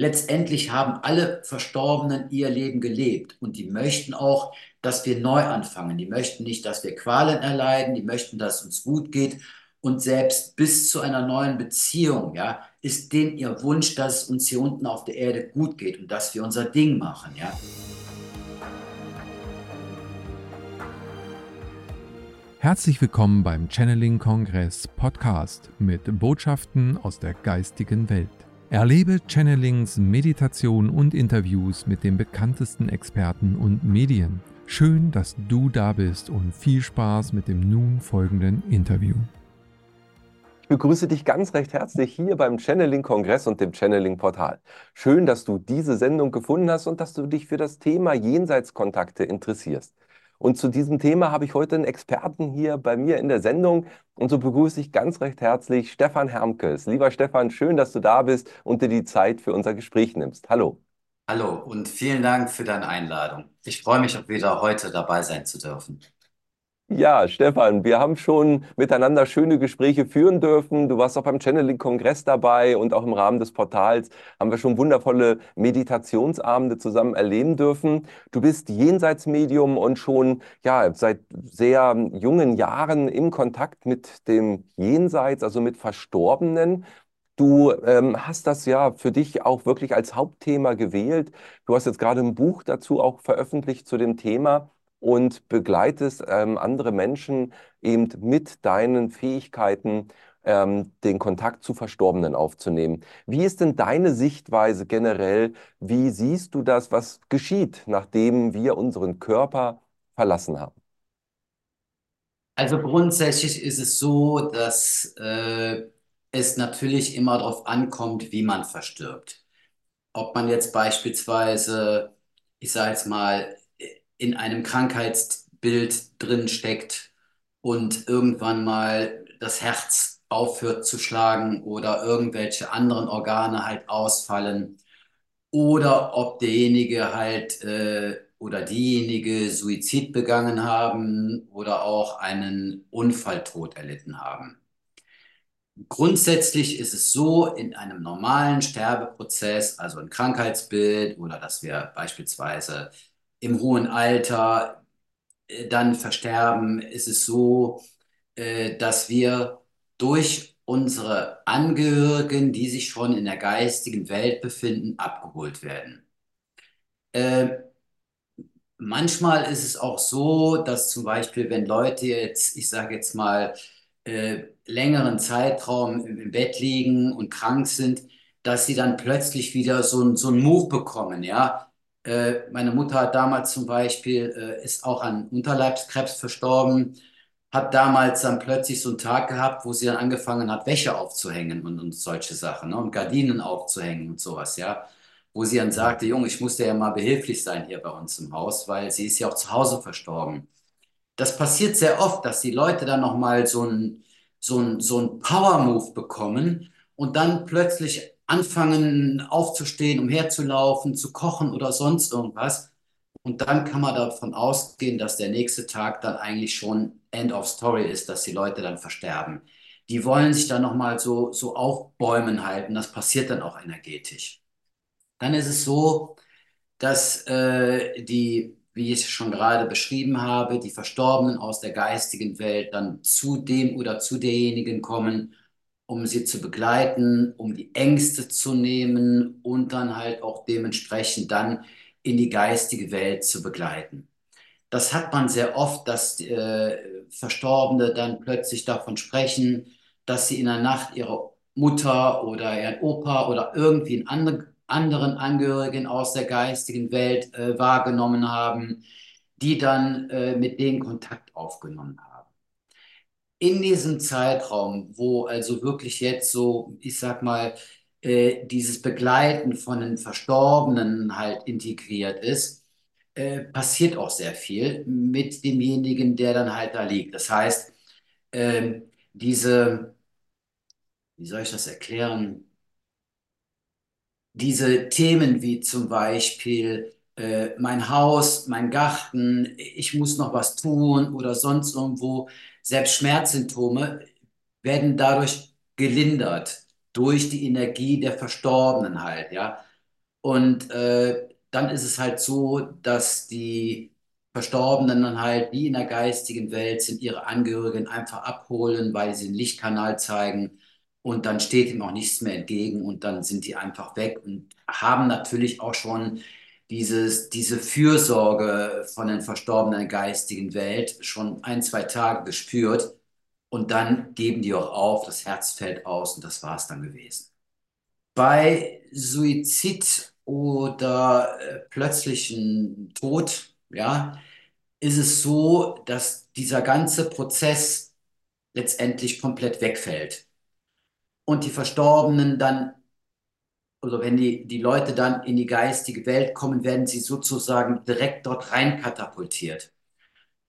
letztendlich haben alle Verstorbenen ihr Leben gelebt und die möchten auch, dass wir neu anfangen. Die möchten nicht, dass wir Qualen erleiden, die möchten, dass es uns gut geht. Und selbst bis zu einer neuen Beziehung, ja, ist denen ihr Wunsch, dass es uns hier unten auf der Erde gut geht und dass wir unser Ding machen, ja. Herzlich willkommen beim Channeling Kongress Podcast mit Botschaften aus der geistigen Welt. Erlebe Channelings, Meditation und Interviews mit den bekanntesten Experten und Medien. Schön, dass du da bist und viel Spaß mit dem nun folgenden Interview. Ich begrüße dich ganz recht herzlich hier beim Channeling Kongress und dem Channeling Portal. Schön, dass du diese Sendung gefunden hast und dass du dich für das Thema Jenseitskontakte interessierst. Und zu diesem Thema habe ich heute einen Experten hier bei mir in der Sendung. Und so begrüße ich ganz recht herzlich Stefan Hermkes. Lieber Stefan, schön, dass du da bist und dir die Zeit für unser Gespräch nimmst. Hallo. Hallo und vielen Dank für deine Einladung. Ich freue mich auch wieder heute dabei sein zu dürfen. Ja, Stefan, wir haben schon miteinander schöne Gespräche führen dürfen. Du warst auch beim Channeling-Kongress dabei und auch im Rahmen des Portals haben wir schon wundervolle Meditationsabende zusammen erleben dürfen. Du bist Jenseitsmedium und schon ja, seit sehr jungen Jahren im Kontakt mit dem Jenseits, also mit Verstorbenen. Du ähm, hast das ja für dich auch wirklich als Hauptthema gewählt. Du hast jetzt gerade ein Buch dazu auch veröffentlicht zu dem Thema und begleitest ähm, andere Menschen eben mit deinen Fähigkeiten, ähm, den Kontakt zu Verstorbenen aufzunehmen. Wie ist denn deine Sichtweise generell? Wie siehst du das, was geschieht, nachdem wir unseren Körper verlassen haben? Also grundsätzlich ist es so, dass äh, es natürlich immer darauf ankommt, wie man verstirbt. Ob man jetzt beispielsweise, ich sage jetzt mal, in einem Krankheitsbild drin steckt und irgendwann mal das Herz aufhört zu schlagen oder irgendwelche anderen Organe halt ausfallen oder ob derjenige halt äh, oder diejenige Suizid begangen haben oder auch einen Unfalltod erlitten haben. Grundsätzlich ist es so, in einem normalen Sterbeprozess, also ein Krankheitsbild oder dass wir beispielsweise im hohen Alter äh, dann versterben, ist es so, äh, dass wir durch unsere Angehörigen, die sich schon in der geistigen Welt befinden, abgeholt werden. Äh, manchmal ist es auch so, dass zum Beispiel, wenn Leute jetzt, ich sage jetzt mal, äh, längeren Zeitraum im, Bett liegen und krank sind, dass sie dann plötzlich wieder so, so einen Move bekommen, ja, meine Mutter hat damals zum Beispiel, äh, ist auch an Unterleibskrebs verstorben, hat damals dann plötzlich so einen Tag gehabt, wo sie dann angefangen hat, Wäsche aufzuhängen und, und solche Sachen, ne? und Gardinen aufzuhängen und sowas, ja. Wo sie dann sagte, Junge, ich musste ja mal behilflich sein hier bei uns im Haus, weil sie ist ja auch zu Hause verstorben. Das passiert sehr oft, dass die Leute dann nochmal so einen so so ein Power-Move bekommen und dann plötzlich anfangen aufzustehen, umherzulaufen, zu kochen oder sonst irgendwas. Und dann kann man davon ausgehen, dass der nächste Tag dann eigentlich schon End of Story ist, dass die Leute dann versterben. Die wollen sich dann nochmal so, so aufbäumen halten. Das passiert dann auch energetisch. Dann ist es so, dass äh, die, wie ich es schon gerade beschrieben habe, die Verstorbenen aus der geistigen Welt dann zu dem oder zu derjenigen kommen um sie zu begleiten, um die Ängste zu nehmen und dann halt auch dementsprechend dann in die geistige Welt zu begleiten. Das hat man sehr oft, dass äh, Verstorbene dann plötzlich davon sprechen, dass sie in der Nacht ihre Mutter oder ihren Opa oder irgendwie einen anderen Angehörigen aus der geistigen Welt äh, wahrgenommen haben, die dann äh, mit denen Kontakt aufgenommen haben in diesem Zeitraum, wo also wirklich jetzt so, ich sag mal, äh, dieses Begleiten von den Verstorbenen halt integriert ist, äh, passiert auch sehr viel mit demjenigen, der dann halt da liegt. Das heißt, äh, diese, wie soll ich das erklären? Diese Themen wie zum Beispiel äh, mein Haus, mein Garten, ich muss noch was tun oder sonst irgendwo, selbst Schmerzsymptome werden dadurch gelindert durch die Energie der Verstorbenen halt, ja. Und äh, dann ist es halt so, dass die Verstorbenen dann halt, wie in der geistigen Welt sind, ihre Angehörigen einfach abholen, weil sie einen Lichtkanal zeigen und dann steht ihm auch nichts mehr entgegen und dann sind die einfach weg und haben natürlich auch schon dieses, diese Fürsorge von den Verstorbenen der geistigen Welt schon ein, zwei Tage gespürt und dann geben die auch auf, das Herz fällt aus und das war es dann gewesen. Bei Suizid oder äh, plötzlichen Tod, ja, ist es so, dass dieser ganze Prozess letztendlich komplett wegfällt. Und die Verstorbenen dann, oder wenn die, die Leute dann in die geistige Welt kommen, werden sie sozusagen direkt dort rein katapultiert.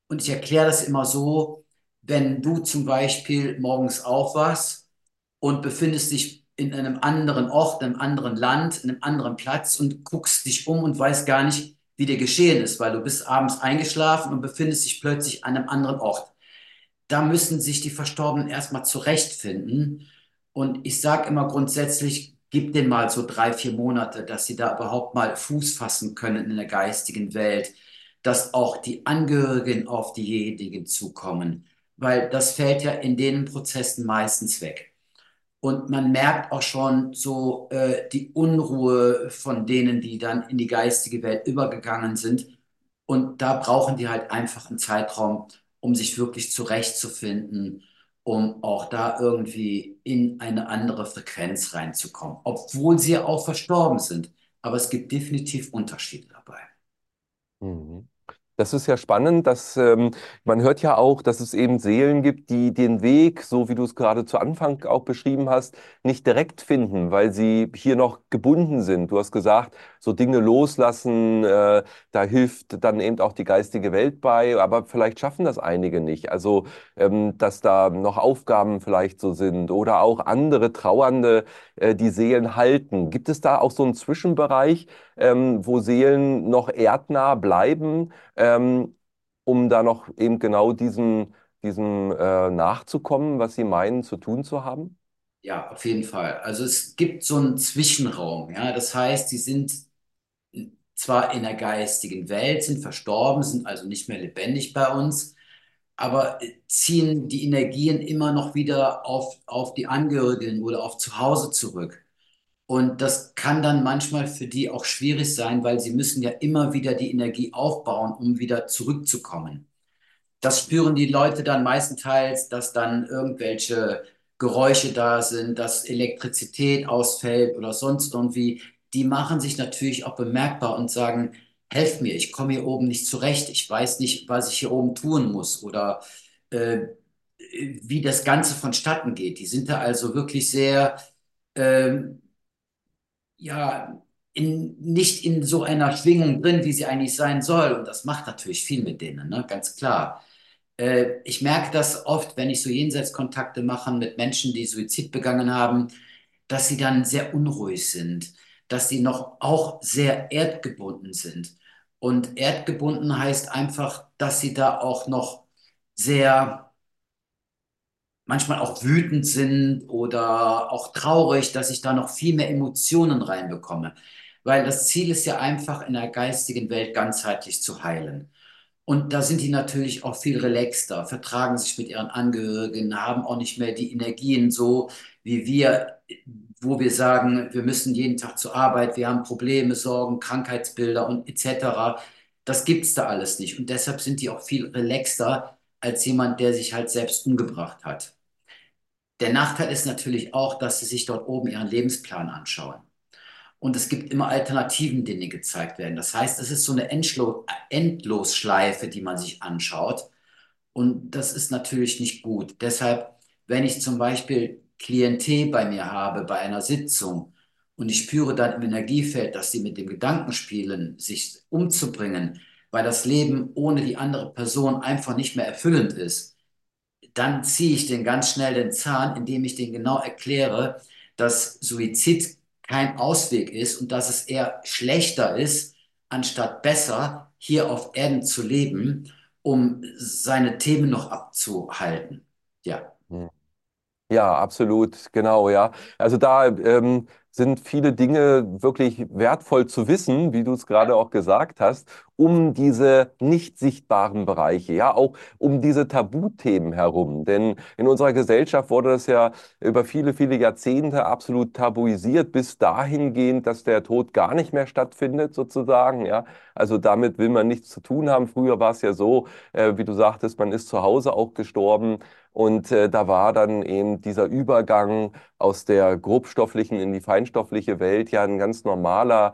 Und ich erkläre das immer so, wenn du zum Beispiel morgens aufwachst und befindest dich in einem anderen Ort, in einem anderen Land, in einem anderen Platz und guckst dich um und weißt gar nicht, wie dir geschehen ist, weil du bist abends eingeschlafen und befindest dich plötzlich an einem anderen Ort. Da müssen sich die Verstorbenen erstmal zurechtfinden. Und ich sage immer grundsätzlich, gib denen mal so drei, vier Monate, dass sie da überhaupt mal Fuß fassen können in der geistigen Welt, dass auch die Angehörigen auf diejenigen zukommen, weil das fällt ja in den Prozessen meistens weg. Und man merkt auch schon so äh, die Unruhe von denen, die dann in die geistige Welt übergegangen sind. Und da brauchen die halt einfach einen Zeitraum, um sich wirklich zurechtzufinden, um auch da irgendwie in eine andere Frequenz reinzukommen, obwohl sie ja auch verstorben sind. Aber es gibt definitiv Unterschiede dabei. Mhm. Das ist ja spannend, dass ähm, man hört ja auch, dass es eben Seelen gibt, die den Weg, so wie du es gerade zu Anfang auch beschrieben hast, nicht direkt finden, weil sie hier noch gebunden sind. Du hast gesagt, so Dinge loslassen, äh, da hilft dann eben auch die geistige Welt bei, aber vielleicht schaffen das einige nicht. Also, ähm, dass da noch Aufgaben vielleicht so sind oder auch andere Trauernde, äh, die Seelen halten. Gibt es da auch so einen Zwischenbereich, ähm, wo Seelen noch erdnah bleiben? ähm, um da noch eben genau diesem, diesem äh, nachzukommen, was Sie meinen zu tun zu haben? Ja, auf jeden Fall. Also es gibt so einen Zwischenraum. Ja, das heißt, sie sind zwar in der geistigen Welt, sind verstorben, sind also nicht mehr lebendig bei uns, aber ziehen die Energien immer noch wieder auf, auf die Angehörigen oder auf zu Hause zurück. Und das kann dann manchmal für die auch schwierig sein, weil sie müssen ja immer wieder die Energie aufbauen, um wieder zurückzukommen. Das spüren die Leute dann meistenteils, dass dann irgendwelche Geräusche da sind, dass Elektrizität ausfällt oder sonst irgendwie. Die machen sich natürlich auch bemerkbar und sagen, helft mir, ich komme hier oben nicht zurecht, ich weiß nicht, was ich hier oben tun muss oder äh, wie das Ganze vonstatten geht. Die sind da also wirklich sehr ähm, ja in, nicht in so einer Schwingung drin, wie sie eigentlich sein soll. Und das macht natürlich viel mit denen, ne? ganz klar. Äh, ich merke das oft, wenn ich so Jenseitskontakte mache mit Menschen, die Suizid begangen haben, dass sie dann sehr unruhig sind, dass sie noch auch sehr erdgebunden sind. Und erdgebunden heißt einfach, dass sie da auch noch sehr manchmal auch wütend sind oder auch traurig, dass ich da noch viel mehr Emotionen reinbekomme. Weil das Ziel ist ja einfach, in der geistigen Welt ganzheitlich zu heilen. Und da sind die natürlich auch viel relaxter, vertragen sich mit ihren Angehörigen, haben auch nicht mehr die Energien so wie wir, wo wir sagen, wir müssen jeden Tag zur Arbeit, wir haben Probleme, Sorgen, Krankheitsbilder und etc. Das gibt es da alles nicht. Und deshalb sind die auch viel relaxter als jemand, der sich halt selbst umgebracht hat. Der Nachteil ist natürlich auch, dass sie sich dort oben ihren Lebensplan anschauen. Und es gibt immer Alternativen, denen gezeigt werden. Das heißt, es ist so eine Endlo Endlosschleife, die man sich anschaut. Und das ist natürlich nicht gut. Deshalb, wenn ich zum Beispiel Klientel bei mir habe, bei einer Sitzung, und ich spüre dann im Energiefeld, dass sie mit dem Gedanken spielen, sich umzubringen, weil das Leben ohne die andere Person einfach nicht mehr erfüllend ist, dann ziehe ich den ganz schnell den Zahn, indem ich den genau erkläre, dass Suizid kein Ausweg ist und dass es eher schlechter ist, anstatt besser hier auf Erden zu leben, um seine Themen noch abzuhalten. Ja. Ja, absolut, genau, ja. Also da ähm, sind viele Dinge wirklich wertvoll zu wissen, wie du es gerade auch gesagt hast, um diese nicht sichtbaren Bereiche, ja, auch um diese Tabuthemen herum. Denn in unserer Gesellschaft wurde das ja über viele, viele Jahrzehnte absolut tabuisiert, bis dahingehend, dass der Tod gar nicht mehr stattfindet, sozusagen, ja. Also damit will man nichts zu tun haben. Früher war es ja so, äh, wie du sagtest, man ist zu Hause auch gestorben. Und äh, da war dann eben dieser Übergang aus der grobstofflichen in die feinstoffliche Welt ja ein ganz normaler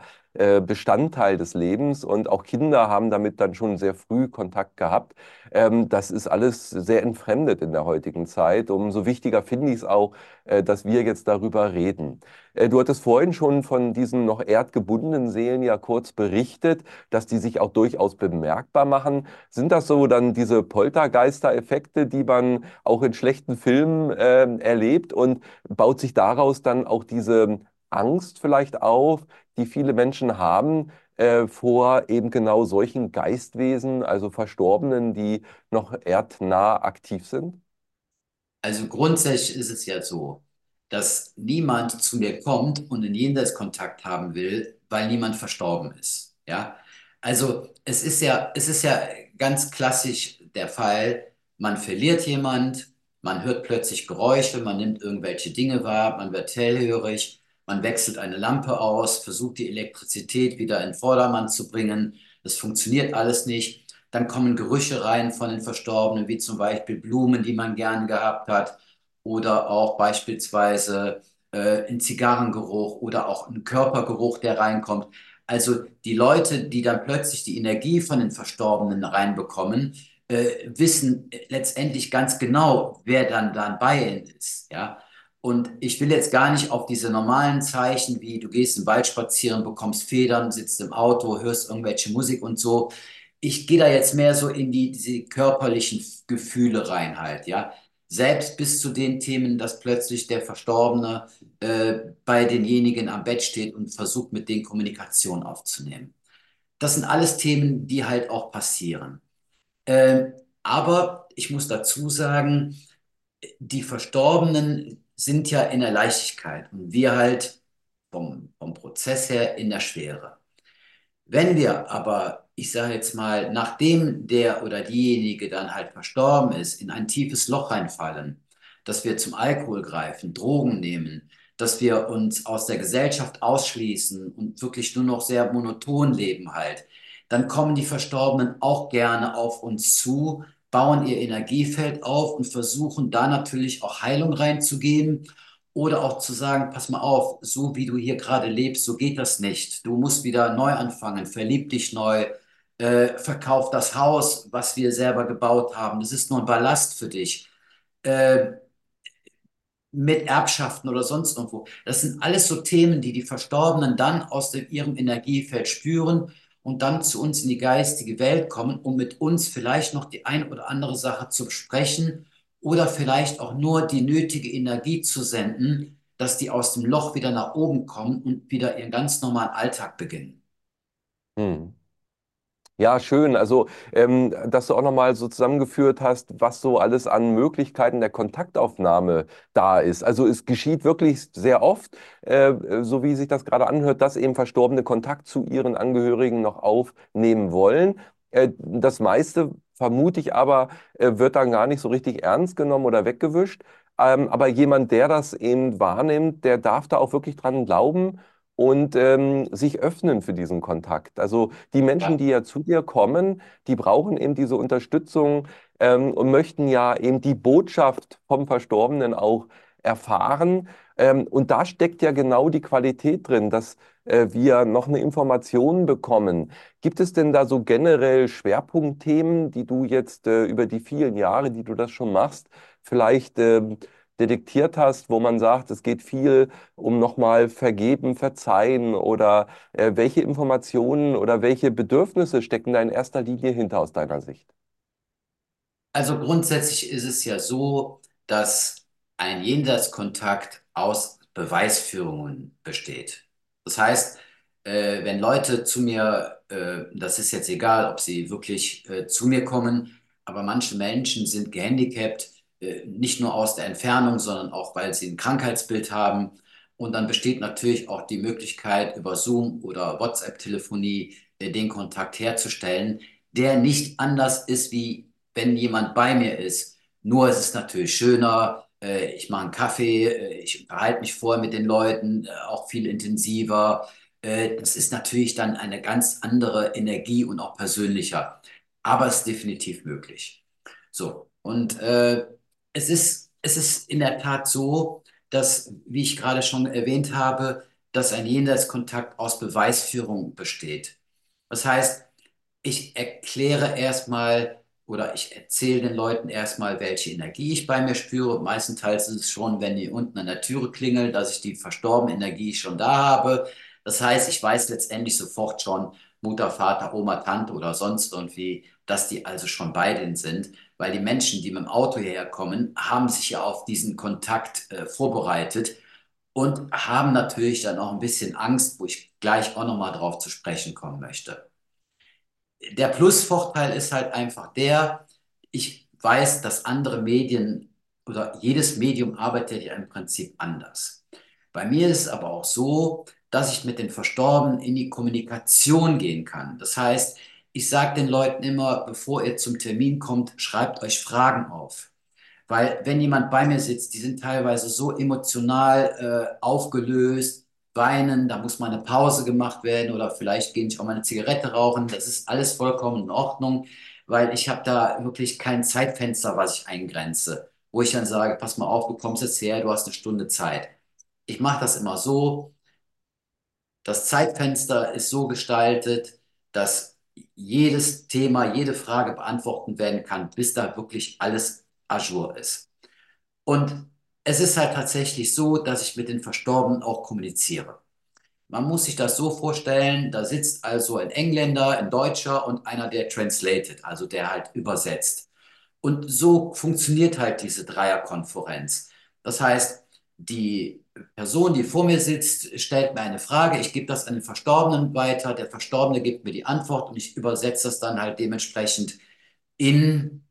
Bestandteil des Lebens. Und auch Kinder haben damit dann schon sehr früh Kontakt gehabt. Ähm, das ist alles sehr entfremdet in der heutigen Zeit. Umso wichtiger finde ich es auch, äh, dass wir jetzt darüber reden. Äh, du hattest vorhin schon von diesen noch erdgebundenen Seelen ja kurz berichtet, dass die sich auch durchaus bemerkbar machen. Sind das so dann diese Poltergeister-Effekte, die man auch in schlechten Filmen äh, erlebt und baut sich daraus dann auch diese Angst vielleicht auf, die viele Menschen haben, äh, vor eben genau solchen Geistwesen, also Verstorbenen, die noch erdnah aktiv sind? Also grundsätzlich ist es ja so, dass niemand zu mir kommt und einen Jenseitskontakt haben will, weil niemand verstorben ist. Ja, also es ist ja, es ist ja ganz klassisch der Fall, man verliert jemand, man hört plötzlich Geräusche, man nimmt irgendwelche Dinge wahr, man wird hellhörig, man wechselt eine Lampe aus, versucht die Elektrizität wieder in Vordermann zu bringen. Das funktioniert alles nicht. Dann kommen Gerüche rein von den Verstorbenen, wie zum Beispiel Blumen, die man gern gehabt hat, oder auch beispielsweise äh, ein Zigarrengeruch oder auch ein Körpergeruch, der reinkommt. Also die Leute, die dann plötzlich die Energie von den Verstorbenen reinbekommen, äh, wissen letztendlich ganz genau, wer dann dann bei ihnen ist. Ja? Und ich will jetzt gar nicht auf diese normalen Zeichen, wie du gehst im Wald spazieren, bekommst Federn, sitzt im Auto, hörst irgendwelche Musik und so. Ich gehe da jetzt mehr so in die, diese körperlichen Gefühle rein halt, ja. Selbst bis zu den Themen, dass plötzlich der Verstorbene äh, bei denjenigen am Bett steht und versucht, mit denen Kommunikation aufzunehmen. Das sind alles Themen, die halt auch passieren. Äh, aber ich muss dazu sagen, die Verstorbenen sind ja in der Leichtigkeit und wir halt vom, vom Prozess her in der Schwere. Wenn wir aber, ich sage jetzt mal, nachdem der oder diejenige dann halt verstorben ist, in ein tiefes Loch reinfallen, dass wir zum Alkohol greifen, Drogen nehmen, dass wir uns aus der Gesellschaft ausschließen und wirklich nur noch sehr monoton leben halt, dann kommen die Verstorbenen auch gerne auf uns zu, bauen ihr Energiefeld auf und versuchen da natürlich auch Heilung reinzugeben oder auch zu sagen, pass mal auf, so wie du hier gerade lebst, so geht das nicht. Du musst wieder neu anfangen, verlieb dich neu, äh, verkauf das Haus, was wir selber gebaut haben. Das ist nur ein Ballast für dich. Äh, mit Erbschaften oder sonst irgendwo. Das sind alles so Themen, die die Verstorbenen dann aus dem, ihrem Energiefeld spüren und dann zu uns in die geistige Welt kommen, um mit uns vielleicht noch die ein oder andere Sache zu besprechen oder vielleicht auch nur die nötige Energie zu senden, dass die aus dem Loch wieder nach oben kommen und wieder ihren ganz normalen Alltag beginnen. Hm. Ja, schön. Also, ähm, dass du auch nochmal so zusammengeführt hast, was so alles an Möglichkeiten der Kontaktaufnahme da ist. Also es geschieht wirklich sehr oft, äh, so wie sich das gerade anhört, dass eben Verstorbene Kontakt zu ihren Angehörigen noch aufnehmen wollen. Äh, das meiste, vermute ich aber, äh, wird dann gar nicht so richtig ernst genommen oder weggewischt. Ähm, aber jemand, der das eben wahrnimmt, der darf da auch wirklich dran glauben und ähm, sich öffnen für diesen Kontakt. Also die Menschen, Ja. die ja zu dir kommen, die brauchen eben diese Unterstützung ähm, und möchten ja eben die Botschaft vom Verstorbenen auch erfahren. Ähm, und da steckt ja genau die Qualität drin, dass äh, wir noch eine Information bekommen. Gibt es denn da so generell Schwerpunktthemen, die du jetzt äh, über die vielen Jahre, die du das schon machst, vielleicht ähm, detektiert hast, wo man sagt, es geht viel um nochmal vergeben, verzeihen oder äh, welche Informationen oder welche Bedürfnisse stecken da in erster Linie hinter aus deiner Sicht? Also grundsätzlich ist es ja so, dass ein Jenseitskontakt aus Beweisführungen besteht. Das heißt, äh, wenn Leute zu mir, äh, das ist jetzt egal, ob sie wirklich äh, zu mir kommen, aber manche Menschen sind gehandicapt, nicht nur aus der Entfernung, sondern auch, weil sie ein Krankheitsbild haben Und dann besteht natürlich auch die Möglichkeit, über Zoom oder WhatsApp-Telefonie äh, den Kontakt herzustellen, der nicht anders ist, wie wenn jemand bei mir ist. Nur es ist natürlich schöner, äh, ich mache einen Kaffee, äh, ich unterhalte mich vorher mit den Leuten, auch viel intensiver. das ist natürlich dann eine ganz andere Energie und auch persönlicher. Aber es ist definitiv möglich. So, und äh, es ist, es ist in der Tat so, dass, wie ich gerade schon erwähnt habe, dass ein Jenseitskontakt aus Beweisführung besteht. Das heißt, ich erkläre erstmal oder ich erzähle den Leuten erstmal, welche Energie ich bei mir spüre. Meistenteils ist es schon, wenn die unten an der Türe klingelt, dass ich die verstorbene Energie schon da habe. Das heißt, ich weiß letztendlich sofort schon, Mutter, Vater, Oma, Tante oder sonst irgendwie, dass die also schon bei denen sind weil die Menschen, die mit dem Auto hierher kommen, haben sich ja auf diesen Kontakt äh, vorbereitet und haben natürlich dann auch ein bisschen Angst, wo ich gleich auch nochmal drauf zu sprechen kommen möchte. Der Plusvorteil ist halt einfach der, ich weiß, dass andere Medien oder jedes Medium arbeitet ja im Prinzip anders. Bei mir ist es aber auch so, dass ich mit den Verstorbenen in die Kommunikation gehen kann. Das heißt, ich sage den Leuten immer, bevor ihr zum Termin kommt, schreibt euch Fragen auf. Weil wenn jemand bei mir sitzt, die sind teilweise so emotional äh, aufgelöst, weinen, da muss mal eine Pause gemacht werden oder vielleicht gehen ich auch mal eine Zigarette rauchen. Das ist alles vollkommen in Ordnung, weil ich habe da wirklich kein Zeitfenster, was ich eingrenze, wo ich dann sage, pass mal auf, du kommst jetzt her, du hast eine Stunde Zeit. Ich mache das immer so. Das Zeitfenster ist so gestaltet, dass jedes Thema, jede Frage beantworten werden kann, bis da wirklich alles Azure ist. Und es ist halt tatsächlich so, dass ich mit den Verstorbenen auch kommuniziere. Man muss sich das so vorstellen, da sitzt also ein Engländer, ein Deutscher und einer, der translated, also der halt übersetzt. Und so funktioniert halt diese Dreierkonferenz. Das heißt, die Person, die vor mir sitzt, stellt mir eine Frage, ich gebe das an den Verstorbenen weiter, der Verstorbene gibt mir die Antwort und ich übersetze das dann halt dementsprechend in,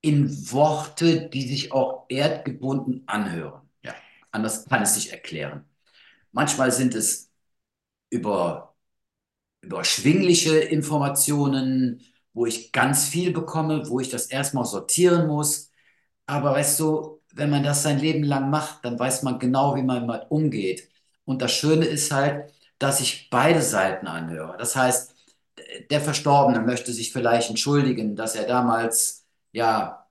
in Worte, die sich auch erdgebunden anhören. Ja, anders kann es sich erklären. Manchmal sind es über, überschwingliche Informationen, wo ich ganz viel bekomme, wo ich das erstmal sortieren muss. Aber weißt du, wenn man das sein Leben lang macht, dann weiß man genau, wie man damit umgeht. Und das Schöne ist halt, dass ich beide Seiten anhöre. Das heißt, der Verstorbene möchte sich vielleicht entschuldigen, dass er damals ja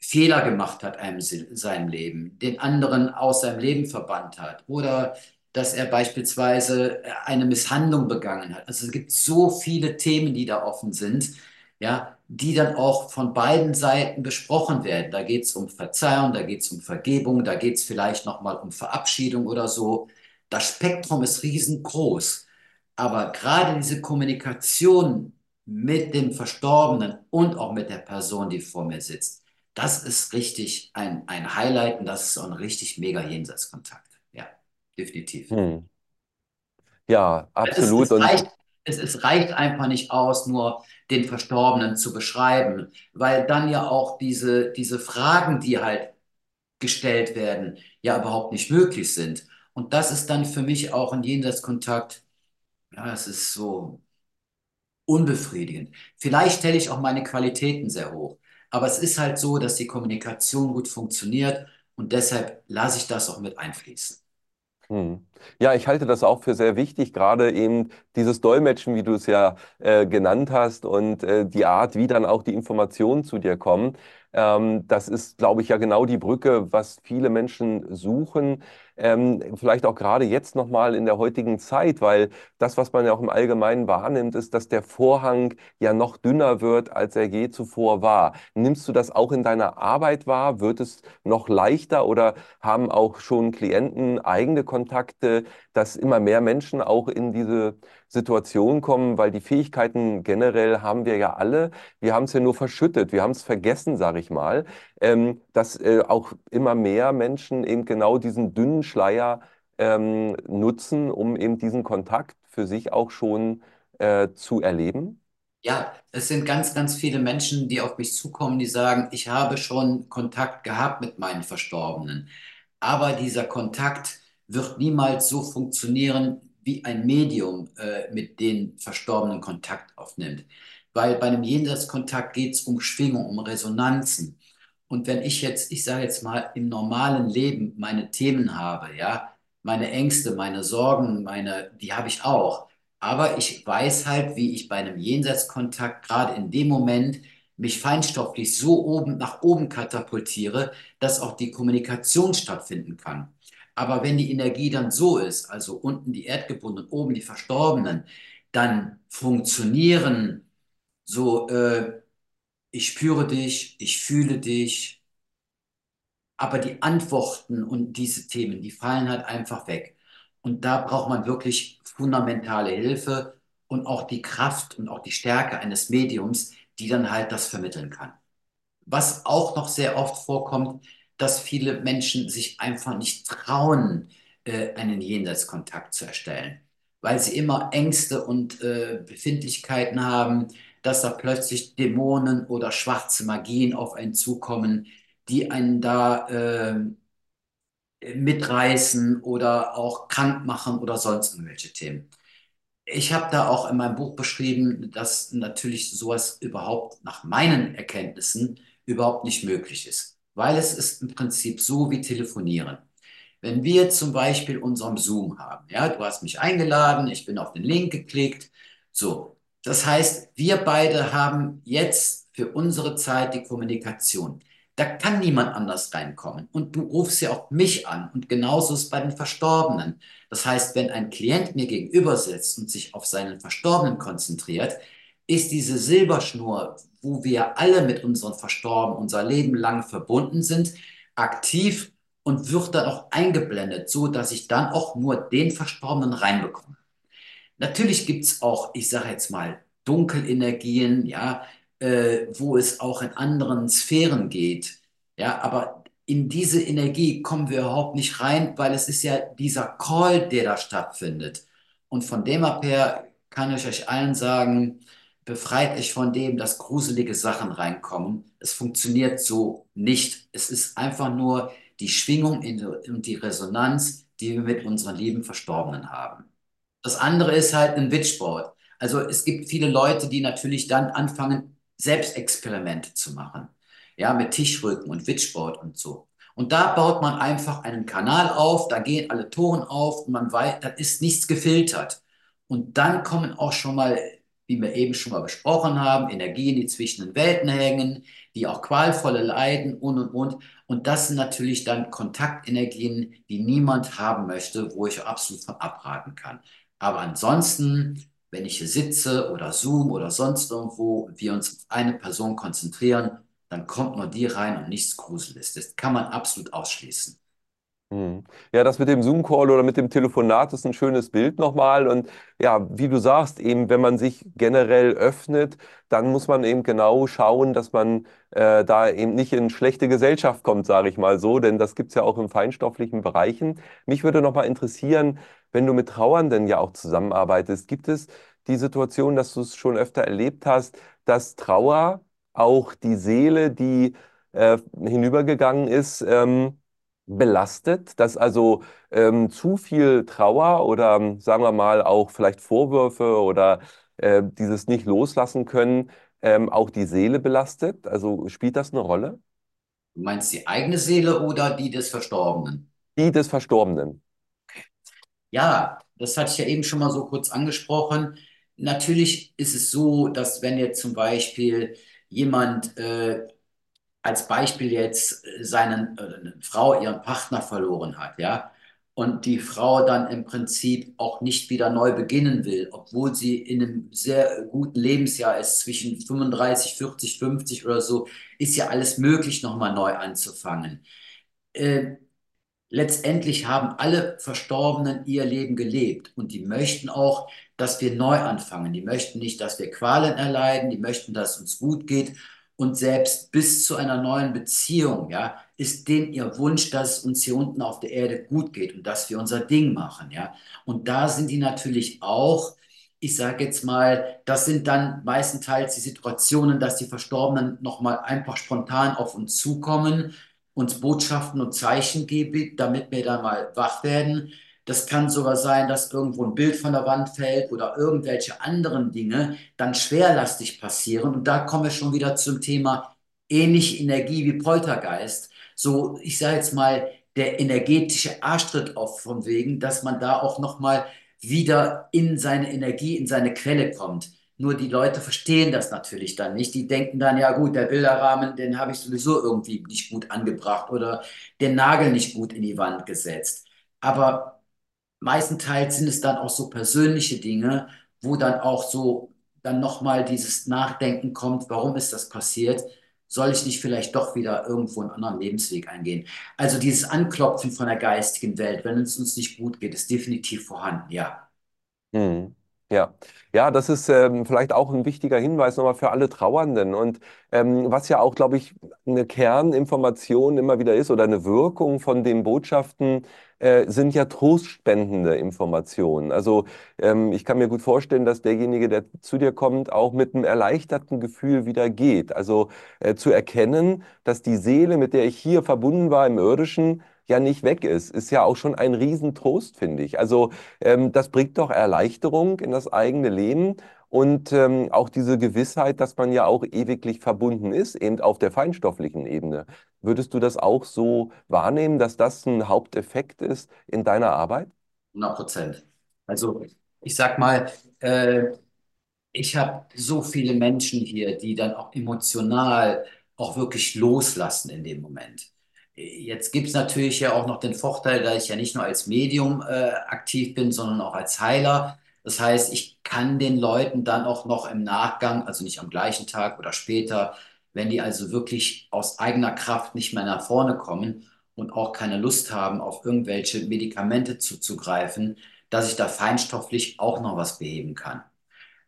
Fehler gemacht hat in seinem Leben, den anderen aus seinem Leben verbannt hat oder dass er beispielsweise eine Misshandlung begangen hat. Also es gibt so viele Themen, die da offen sind, ja, die dann auch von beiden Seiten besprochen werden. Da geht es um Verzeihung, da geht es um Vergebung, da geht es vielleicht nochmal um Verabschiedung oder so. Das Spektrum ist riesengroß. Aber gerade diese Kommunikation mit dem Verstorbenen und auch mit der Person, die vor mir sitzt, das ist richtig ein, ein Highlight und das ist auch ein richtig mega Jenseitskontakt. Ja, definitiv. Hm. Ja, absolut. Es, es, reicht, es, es reicht einfach nicht aus, nur den Verstorbenen zu beschreiben, weil dann ja auch diese, diese Fragen, die halt gestellt werden, ja überhaupt nicht möglich sind. Und das ist dann für mich auch ein Jenseitskontakt, ja, es ist so unbefriedigend. Vielleicht stelle ich auch meine Qualitäten sehr hoch, aber es ist halt so, dass die Kommunikation gut funktioniert und deshalb lasse ich das auch mit einfließen. Hm. Ja, ich halte das auch für sehr wichtig, gerade eben dieses Dolmetschen, wie du es ja äh, genannt hast, und äh, die Art, wie dann auch die Informationen zu dir kommen. Ähm, das ist, glaube ich, ja genau die Brücke, was viele Menschen suchen. Ähm, vielleicht auch gerade jetzt nochmal in der heutigen Zeit, weil das, was man ja auch im Allgemeinen wahrnimmt, ist, dass der Vorhang ja noch dünner wird, als er je zuvor war. Nimmst du das auch in deiner Arbeit wahr? Wird es noch leichter oder haben auch schon Klienten eigene Kontakte, dass immer mehr Menschen auch in diese Situation kommen, weil die Fähigkeiten generell haben wir ja alle. Wir haben es ja nur verschüttet, wir haben es vergessen, sage ich mal, ähm, dass äh, auch immer mehr Menschen eben genau diesen dünnen Schleier ähm, nutzen, um eben diesen Kontakt für sich auch schon äh, zu erleben. Ja, es sind ganz, ganz viele Menschen, die auf mich zukommen, die sagen, ich habe schon Kontakt gehabt mit meinen Verstorbenen. aber dieser Kontakt wird niemals so funktionieren, wie ein Medium äh, mit den Verstorbenen Kontakt aufnimmt. Weil bei einem Jenseitskontakt geht es um Schwingung, um Resonanzen. Und wenn ich jetzt, ich sage jetzt mal, im normalen Leben meine Themen habe, ja, meine Ängste, meine Sorgen, meine, die habe ich auch. Aber ich weiß halt, wie ich bei einem Jenseitskontakt gerade in dem Moment mich feinstofflich so oben nach oben katapultiere, dass auch die Kommunikation stattfinden kann. Aber wenn die Energie dann so ist, also unten die Erdgebundenen, oben die Verstorbenen, dann funktionieren so, äh, ich spüre dich, ich fühle dich, aber die Antworten und diese Themen, die fallen halt einfach weg. Und da braucht man wirklich fundamentale Hilfe und auch die Kraft und auch die Stärke eines Mediums, die dann halt das vermitteln kann. Was auch noch sehr oft vorkommt, dass viele Menschen sich einfach nicht trauen, äh, einen Jenseitskontakt zu erstellen, weil sie immer Ängste und äh, Befindlichkeiten haben, dass da plötzlich Dämonen oder schwarze Magien auf einen zukommen, die einen da äh, mitreißen oder auch krank machen oder sonst irgendwelche Themen. Ich habe da auch in meinem Buch beschrieben, dass natürlich sowas überhaupt nach meinen Erkenntnissen überhaupt nicht möglich ist, weil es ist im Prinzip so wie telefonieren. Wenn wir zum Beispiel unseren Zoom haben, ja, du hast mich eingeladen, ich bin auf den Link geklickt, so. Das heißt, wir beide haben jetzt für unsere Zeit die Kommunikation. Da kann niemand anders reinkommen. Und du rufst ja auch mich an. Und genauso ist bei den Verstorbenen. Das heißt, wenn ein Klient mir gegenüber sitzt und sich auf seinen Verstorbenen konzentriert, ist diese Silberschnur, wo wir alle mit unseren Verstorbenen unser Leben lang verbunden sind, aktiv und wird dann auch eingeblendet, so dass ich dann auch nur den Verstorbenen reinbekomme. Natürlich gibt es auch, ich sage jetzt mal, Dunkelenergien, ja, äh, wo es auch in anderen Sphären geht. Ja, aber in diese Energie kommen wir überhaupt nicht rein, weil es ist ja dieser Call, der da stattfindet. Und von dem ab her kann ich euch allen sagen, befreit euch von dem, dass gruselige Sachen reinkommen. Es funktioniert so nicht. Es ist einfach nur die Schwingung und die Resonanz, die wir mit unseren lieben Verstorbenen haben. Das andere ist halt ein Witchboard. Also es gibt viele Leute, die natürlich dann anfangen, Selbstexperimente zu machen. Ja, mit Tischrücken und Witchboard und so. Und da baut man einfach einen Kanal auf, da gehen alle Toren auf und man weiß, da ist nichts gefiltert. Und dann kommen auch schon mal, wie wir eben schon mal besprochen haben, Energien, die zwischen den Welten hängen, die auch qualvolle leiden und und und. Und das sind natürlich dann Kontaktenergien, die niemand haben möchte, wo ich absolut von abraten kann. Aber ansonsten wenn ich hier sitze oder Zoom oder sonst irgendwo, wir uns auf eine Person konzentrieren, dann kommt nur die rein und nichts Gruseliges. Das kann man absolut ausschließen. Hm. Ja, das mit dem Zoom-Call oder mit dem Telefonat ist ein schönes Bild nochmal. Und ja, wie du sagst, eben, wenn man sich generell öffnet, dann muss man eben genau schauen, dass man äh, da eben nicht in schlechte Gesellschaft kommt, sage ich mal so, denn das gibt es ja auch in feinstofflichen Bereichen. Mich würde nochmal interessieren, wenn du mit Trauernden ja auch zusammenarbeitest, gibt es die Situation, dass du es schon öfter erlebt hast, dass Trauer auch die Seele, die äh, hinübergegangen ist, ähm, belastet, dass also ähm, zu viel Trauer oder sagen wir mal auch vielleicht Vorwürfe oder äh, dieses nicht loslassen können ähm, auch die Seele belastet? Also spielt das eine Rolle? Du meinst die eigene Seele oder die des Verstorbenen? Die des Verstorbenen. Ja, das hatte ich ja eben schon mal so kurz angesprochen. Natürlich ist es so, dass wenn jetzt zum Beispiel jemand äh, als Beispiel jetzt seinen, äh, eine Frau ihren Partner verloren hat, ja, und die Frau dann im Prinzip auch nicht wieder neu beginnen will, obwohl sie in einem sehr guten Lebensjahr ist, zwischen 35, 40, 50 oder so, ist ja alles möglich, nochmal neu anzufangen. Äh, letztendlich haben alle Verstorbenen ihr Leben gelebt und die möchten auch, dass wir neu anfangen. Die möchten nicht, dass wir Qualen erleiden, die möchten, dass es uns gut geht und selbst bis zu einer neuen Beziehung, ja, ist denen ihr Wunsch, dass es uns hier unten auf der Erde gut geht und dass wir unser Ding machen, ja. Und da sind die natürlich auch, ich sage jetzt mal, das sind dann meistenteils die Situationen, dass die Verstorbenen nochmal einfach spontan auf uns zukommen, uns Botschaften und Zeichen gibt, damit wir dann mal wach werden. Das kann sogar sein, dass irgendwo ein Bild von der Wand fällt oder irgendwelche anderen Dinge dann schwerlastig passieren. Und da kommen wir schon wieder zum Thema ähnliche Energie wie Poltergeist. So, ich sage jetzt mal, der energetische Arschtritt auf vom Wegen, dass man da auch nochmal wieder in seine Energie, in seine Quelle kommt. Nur die Leute verstehen das natürlich dann nicht. Die denken dann, ja gut, der Bilderrahmen, den habe ich sowieso irgendwie nicht gut angebracht oder den Nagel nicht gut in die Wand gesetzt. Aber meistenteils sind es dann auch so persönliche Dinge, wo dann auch so dann nochmal dieses Nachdenken kommt, warum ist das passiert? Soll ich nicht vielleicht doch wieder irgendwo einen anderen Lebensweg eingehen? Also dieses Anklopfen von der geistigen Welt, wenn es uns nicht gut geht, ist definitiv vorhanden, ja. Mhm. Ja, ja, das ist ähm, vielleicht auch ein wichtiger Hinweis nochmal für alle Trauernden. Und ähm, was ja auch, glaube ich, eine Kerninformation immer wieder ist oder eine Wirkung von den Botschaften, äh, sind ja trostspendende Informationen. Also ähm, ich kann mir gut vorstellen, dass derjenige, der zu dir kommt, auch mit einem erleichterten Gefühl wieder geht. Also äh, zu erkennen, dass die Seele, mit der ich hier verbunden war im irdischen, ja nicht weg ist, ist ja auch schon ein Riesentrost, finde ich. Also ähm, das bringt doch Erleichterung in das eigene Leben und ähm, auch diese Gewissheit, dass man ja auch ewiglich verbunden ist, eben auf der feinstofflichen Ebene. Würdest du das auch so wahrnehmen, dass das ein Haupteffekt ist in deiner Arbeit? 100 Prozent. Also ich sag mal, äh, ich habe so viele Menschen hier, die dann auch emotional auch wirklich loslassen in dem Moment. Jetzt gibt es natürlich ja auch noch den Vorteil, dass ich ja nicht nur als Medium äh, aktiv bin, sondern auch als Heiler. Das heißt, ich kann den Leuten dann auch noch im Nachgang, also nicht am gleichen Tag oder später, wenn die also wirklich aus eigener Kraft nicht mehr nach vorne kommen und auch keine Lust haben, auf irgendwelche Medikamente zuzugreifen, dass ich da feinstofflich auch noch was beheben kann.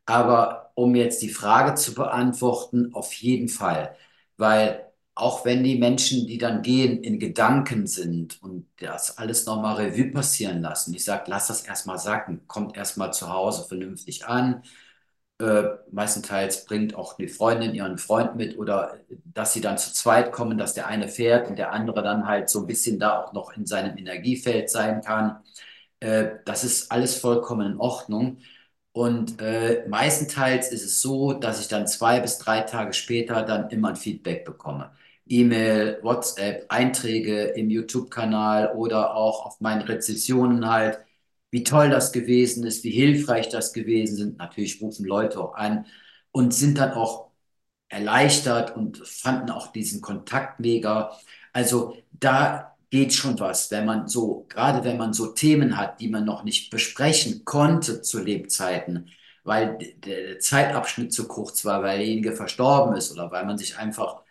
Aber um jetzt die Frage zu beantworten, auf jeden Fall, weil auch wenn die Menschen, die dann gehen, in Gedanken sind und das alles nochmal Revue passieren lassen. Ich sage, lass das erstmal sacken, kommt erstmal zu Hause vernünftig an. Äh, meistenteils bringt auch die Freundin ihren Freund mit oder dass sie dann zu zweit kommen, dass der eine fährt und der andere dann halt so ein bisschen da auch noch in seinem Energiefeld sein kann. Äh, das ist alles vollkommen in Ordnung. Und äh, meistenteils ist es so, dass ich dann zwei bis drei Tage später dann immer ein Feedback bekomme. E-Mail, WhatsApp, Einträge im YouTube-Kanal oder auch auf meinen Rezensionen halt, wie toll das gewesen ist, wie hilfreich das gewesen sind. Natürlich rufen Leute auch an und sind dann auch erleichtert und fanden auch diesen Kontakt mega. Also da geht schon was, wenn man so, gerade wenn man so Themen hat, die man noch nicht besprechen konnte zu Lebzeiten, weil der Zeitabschnitt zu kurz war, weil derjenige verstorben ist oder weil man sich einfach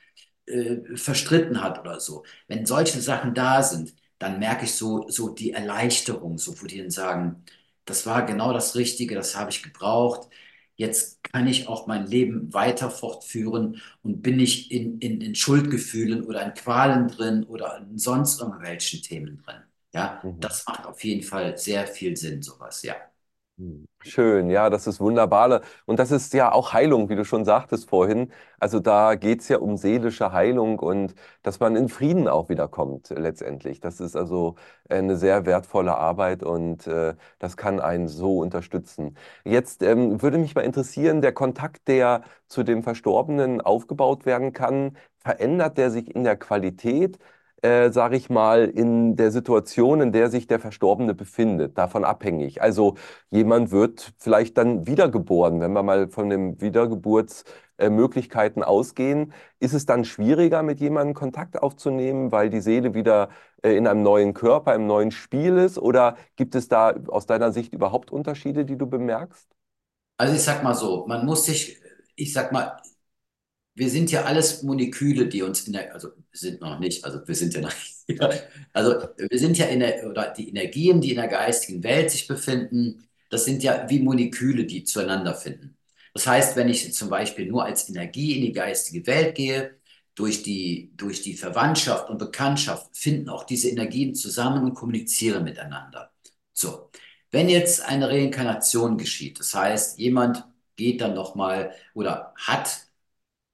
äh, verstritten hat oder so. Wenn solche Sachen da sind, dann merke ich so, so die Erleichterung, so wo die dann sagen, das war genau das Richtige, das habe ich gebraucht. Jetzt kann ich auch mein Leben weiter fortführen und bin nicht in, in, in Schuldgefühlen oder in Qualen drin oder in sonst irgendwelchen Themen drin. Ja, mhm. das macht auf jeden Fall sehr viel Sinn, sowas, ja. Schön, ja, das ist wunderbar. Und das ist ja auch Heilung, wie du schon sagtest vorhin. Also da geht es ja um seelische Heilung und dass man in Frieden auch wiederkommt letztendlich. Das ist also eine sehr wertvolle Arbeit und äh, das kann einen so unterstützen. Jetzt ähm, würde mich mal interessieren, der Kontakt, der zu dem Verstorbenen aufgebaut werden kann, verändert der sich in der Qualität? Äh, sage ich mal, in der Situation, in der sich der Verstorbene befindet, davon abhängig. Also jemand wird vielleicht dann wiedergeboren, wenn wir mal von den Wiedergeburtsmöglichkeiten äh, ausgehen, ist es dann schwieriger, mit jemandem Kontakt aufzunehmen, weil die Seele wieder äh, in einem neuen Körper, im neuen Spiel ist? Oder gibt es da aus deiner Sicht überhaupt Unterschiede, die du bemerkst? Also ich sag mal so, man muss sich, ich sag mal, wir sind ja alles Moleküle, die uns in der, also sind noch nicht, also wir sind ja noch also wir sind ja in der, oder die Energien, die in der geistigen Welt sich befinden, das sind ja wie Moleküle, die zueinander finden. Das heißt, wenn ich zum Beispiel nur als Energie in die geistige Welt gehe, durch die, durch die Verwandtschaft und Bekanntschaft finden auch diese Energien zusammen und kommunizieren miteinander. So, wenn jetzt eine Reinkarnation geschieht, das heißt, jemand geht dann nochmal oder hat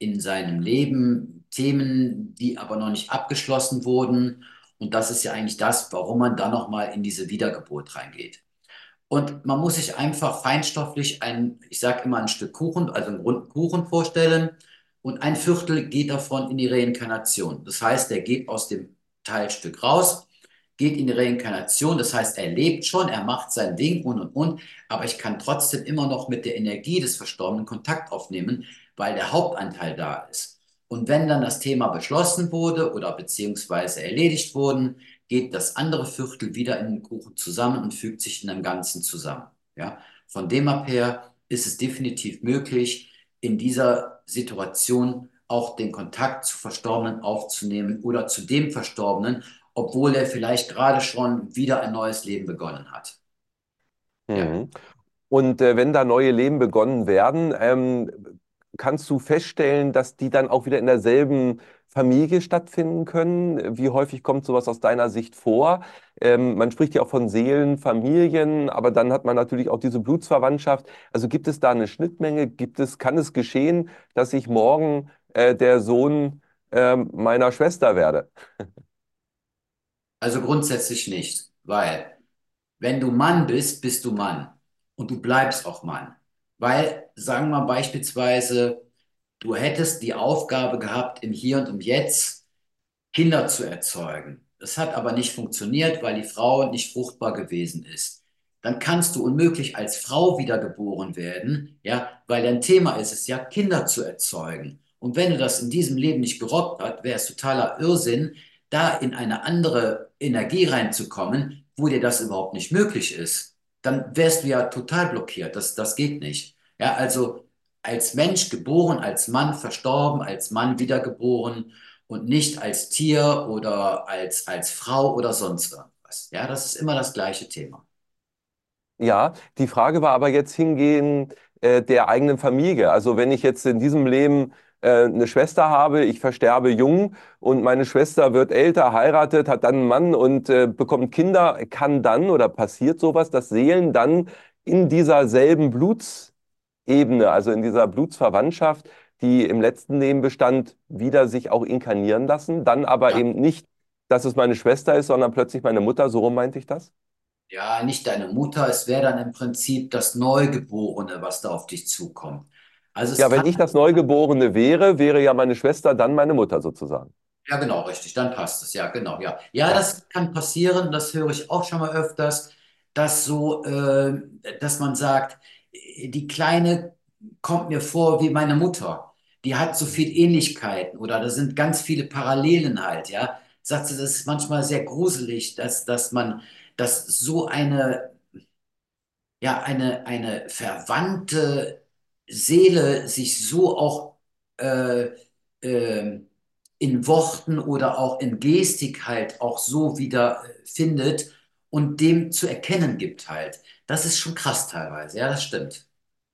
in seinem Leben Themen, die aber noch nicht abgeschlossen wurden. Und das ist ja eigentlich das, warum man dann nochmal in diese Wiedergeburt reingeht. Und man muss sich einfach feinstofflich ein, ich sage immer ein Stück Kuchen, also einen runden Kuchen vorstellen. Und ein Viertel geht davon in die Reinkarnation. Das heißt, der geht aus dem Teilstück raus, geht in die Reinkarnation. Das heißt, er lebt schon, er macht sein Ding und und und. Aber ich kann trotzdem immer noch mit der Energie des Verstorbenen Kontakt aufnehmen, weil der Hauptanteil da ist. Und wenn dann das Thema beschlossen wurde oder beziehungsweise erledigt wurden, geht das andere Viertel wieder in den Kuchen zusammen und fügt sich in einem Ganzen zusammen. Ja? Von dem ab her ist es definitiv möglich, in dieser Situation auch den Kontakt zu Verstorbenen aufzunehmen oder zu dem Verstorbenen, obwohl er vielleicht gerade schon wieder ein neues Leben begonnen hat. Mhm. Ja. Und äh, wenn da neue Leben begonnen werden, ähm, kannst du feststellen, dass die dann auch wieder in derselben Familie stattfinden können? Wie häufig kommt sowas aus deiner Sicht vor? Ähm, man spricht ja auch von Seelen, Familien, aber dann hat man natürlich auch diese Blutsverwandtschaft. Also gibt es da eine Schnittmenge? Gibt es, kann es geschehen, dass ich morgen äh, der Sohn äh, meiner Schwester werde? Also grundsätzlich nicht, weil wenn du Mann bist, bist du Mann und du bleibst auch Mann. Weil, sagen wir beispielsweise, du hättest die Aufgabe gehabt, im Hier und im Jetzt Kinder zu erzeugen. Das hat aber nicht funktioniert, weil die Frau nicht fruchtbar gewesen ist. Dann kannst du unmöglich als Frau wiedergeboren werden, ja, weil dein Thema ist es ja, Kinder zu erzeugen. Und wenn du das in diesem Leben nicht gerockt hast, wäre es totaler Irrsinn, da in eine andere Energie reinzukommen, wo dir das überhaupt nicht möglich ist. Dann wärst du ja total blockiert. Das, das geht nicht. Ja, also als Mensch geboren, als Mann verstorben, als Mann wiedergeboren und nicht als Tier oder als, als Frau oder sonst irgendwas. Ja, das ist immer das gleiche Thema. Ja, die Frage war aber jetzt hingehend äh, der eigenen Familie. Also wenn ich jetzt in diesem Leben äh, eine Schwester habe, ich versterbe jung und meine Schwester wird älter, heiratet, hat dann einen Mann und äh, bekommt Kinder, kann dann oder passiert sowas, dass Seelen dann in dieser selben Bluts Ebene, also in dieser Blutsverwandtschaft, die im letzten Leben bestand, wieder sich auch inkarnieren lassen. Dann aber ja. eben nicht, dass es meine Schwester ist, sondern plötzlich meine Mutter. So rum meinte ich das? Ja, nicht deine Mutter. Es wäre dann im Prinzip das Neugeborene, was da auf dich zukommt. Also ja, wenn ich das Neugeborene wäre, wäre ja meine Schwester dann meine Mutter sozusagen. Ja, genau, richtig. Dann passt es. Ja, genau. Ja, ja, ja. das kann passieren. Das höre ich auch schon mal öfters, dass so, äh, dass man sagt, die Kleine kommt mir vor wie meine Mutter. Die hat so viel Ähnlichkeiten oder da sind ganz viele Parallelen halt, ja. Sagt sie, das ist manchmal sehr gruselig, dass, dass man, dass so eine, ja, eine, eine verwandte Seele sich so auch äh, äh, in Worten oder auch in Gestik halt auch so wieder findet und dem zu erkennen gibt halt. Das ist schon krass teilweise, ja, das stimmt.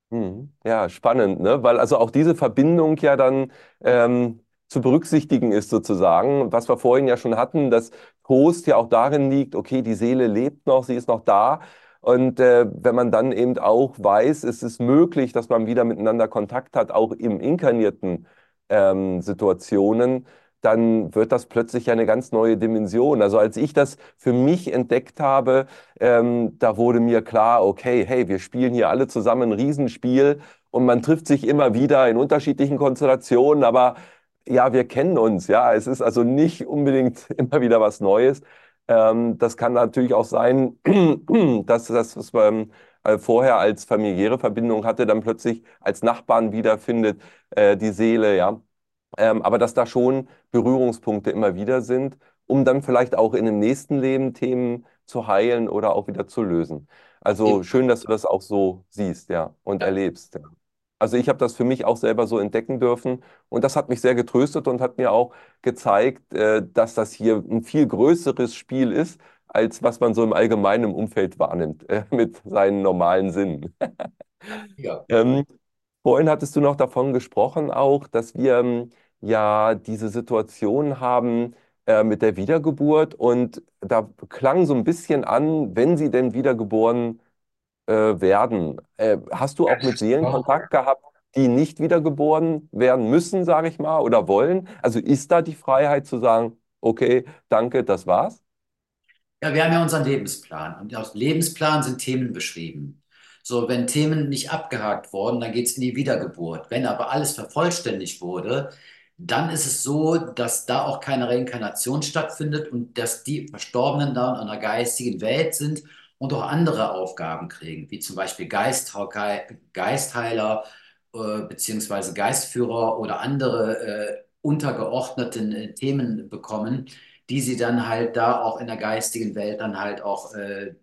Mhm. Ja, spannend, ne? Weil also auch diese Verbindung ja dann ähm, zu berücksichtigen ist sozusagen, was wir vorhin ja schon hatten, dass Trost ja auch darin liegt, okay, die Seele lebt noch, sie ist noch da. Und äh, wenn man dann eben auch weiß, es ist möglich, dass man wieder miteinander Kontakt hat, auch im inkarnierten ähm, Situationen, dann wird das plötzlich eine ganz neue Dimension. Also als ich das für mich entdeckt habe, ähm, da wurde mir klar, okay, hey, wir spielen hier alle zusammen ein Riesenspiel und man trifft sich immer wieder in unterschiedlichen Konstellationen, aber ja, wir kennen uns, ja. Es ist also nicht unbedingt immer wieder was Neues. Ähm, das kann natürlich auch sein, dass das, was man äh, vorher als familiäre Verbindung hatte, dann plötzlich als Nachbarn wiederfindet, äh, die Seele, ja. Ähm, aber dass da schon Berührungspunkte immer wieder sind, um dann vielleicht auch in dem nächsten Leben Themen zu heilen oder auch wieder zu lösen. Also schön, dass du das auch so siehst, ja, und erlebst. Ja. Also ich habe das für mich auch selber so entdecken dürfen und das hat mich sehr getröstet und hat mir auch gezeigt, äh, dass das hier ein viel größeres Spiel ist, als was man so im allgemeinen Umfeld wahrnimmt, äh, mit seinen normalen Sinnen. Ja. ähm, vorhin hattest du noch davon gesprochen auch, dass wir ähm, ja diese Situation haben äh, mit der Wiedergeburt und da klang so ein bisschen an, wenn sie denn wiedergeboren äh, werden. Äh, hast du auch mit Seelen Kontakt gehabt, die nicht wiedergeboren werden müssen, sage ich mal, oder wollen? Also ist da die Freiheit zu sagen, okay, danke, das war's? Ja, wir haben ja unseren Lebensplan und auf dem Lebensplan sind Themen beschrieben. So, wenn Themen nicht abgehakt wurden, dann geht es in die Wiedergeburt. Wenn aber alles vervollständigt wurde, dann ist es so, dass da auch keine Reinkarnation stattfindet und dass die Verstorbenen da in einer geistigen Welt sind und auch andere Aufgaben kriegen, wie zum Beispiel Geistheiler äh, beziehungsweise Geistführer oder andere äh, untergeordneten äh, Themen bekommen, die sie dann halt da auch in der geistigen Welt dann halt auch äh,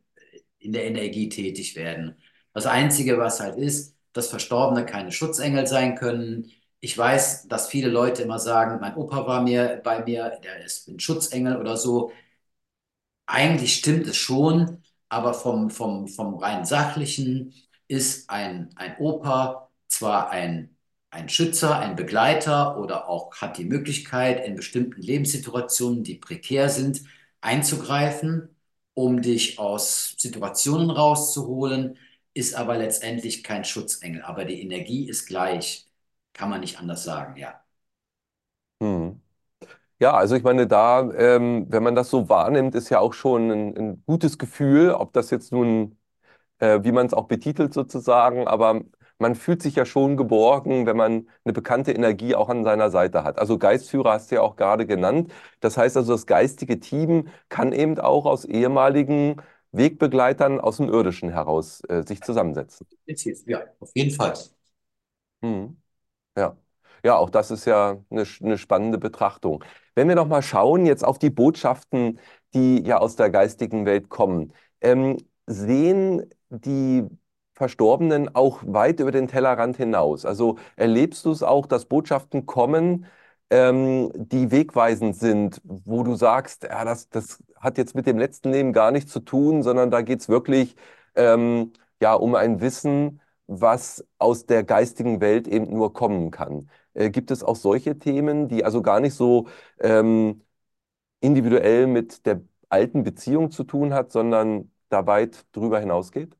in der Energie tätig werden. Das Einzige, was halt ist, dass Verstorbene keine Schutzengel sein können. Ich weiß, dass viele Leute immer sagen, mein Opa war mir bei mir, der ist ein Schutzengel oder so. Eigentlich stimmt es schon, aber vom, vom, vom rein sachlichen ist ein, ein Opa zwar ein, ein Schützer, ein Begleiter oder auch hat die Möglichkeit, in bestimmten Lebenssituationen, die prekär sind, einzugreifen, um dich aus Situationen rauszuholen, ist aber letztendlich kein Schutzengel. Aber die Energie ist gleich, kann man nicht anders sagen, ja. Hm. Ja, also ich meine, da, ähm, wenn man das so wahrnimmt, ist ja auch schon ein, ein gutes Gefühl, ob das jetzt nun, äh, wie man es auch betitelt sozusagen, aber man fühlt sich ja schon geborgen, wenn man eine bekannte Energie auch an seiner Seite hat. Also Geistführer hast du ja auch gerade genannt. Das heißt also, das geistige Team kann eben auch aus ehemaligen Wegbegleitern aus dem Irdischen heraus äh, sich zusammensetzen. Ja, auf jeden Fall. Hm. Ja. Ja, auch das ist ja eine, eine spannende Betrachtung. Wenn wir noch mal schauen jetzt auf die Botschaften, die ja aus der geistigen Welt kommen, ähm, sehen die Verstorbenen auch weit über den Tellerrand hinaus? Also erlebst du es auch, dass Botschaften kommen, ähm, die wegweisend sind, wo du sagst, ja, das, das hat jetzt mit dem letzten Leben gar nichts zu tun, sondern da geht es wirklich ähm, ja, um ein Wissen, was aus der geistigen Welt eben nur kommen kann. Äh, gibt es auch solche Themen, die also gar nicht so ähm, individuell mit der alten Beziehung zu tun hat, sondern da weit drüber hinausgeht?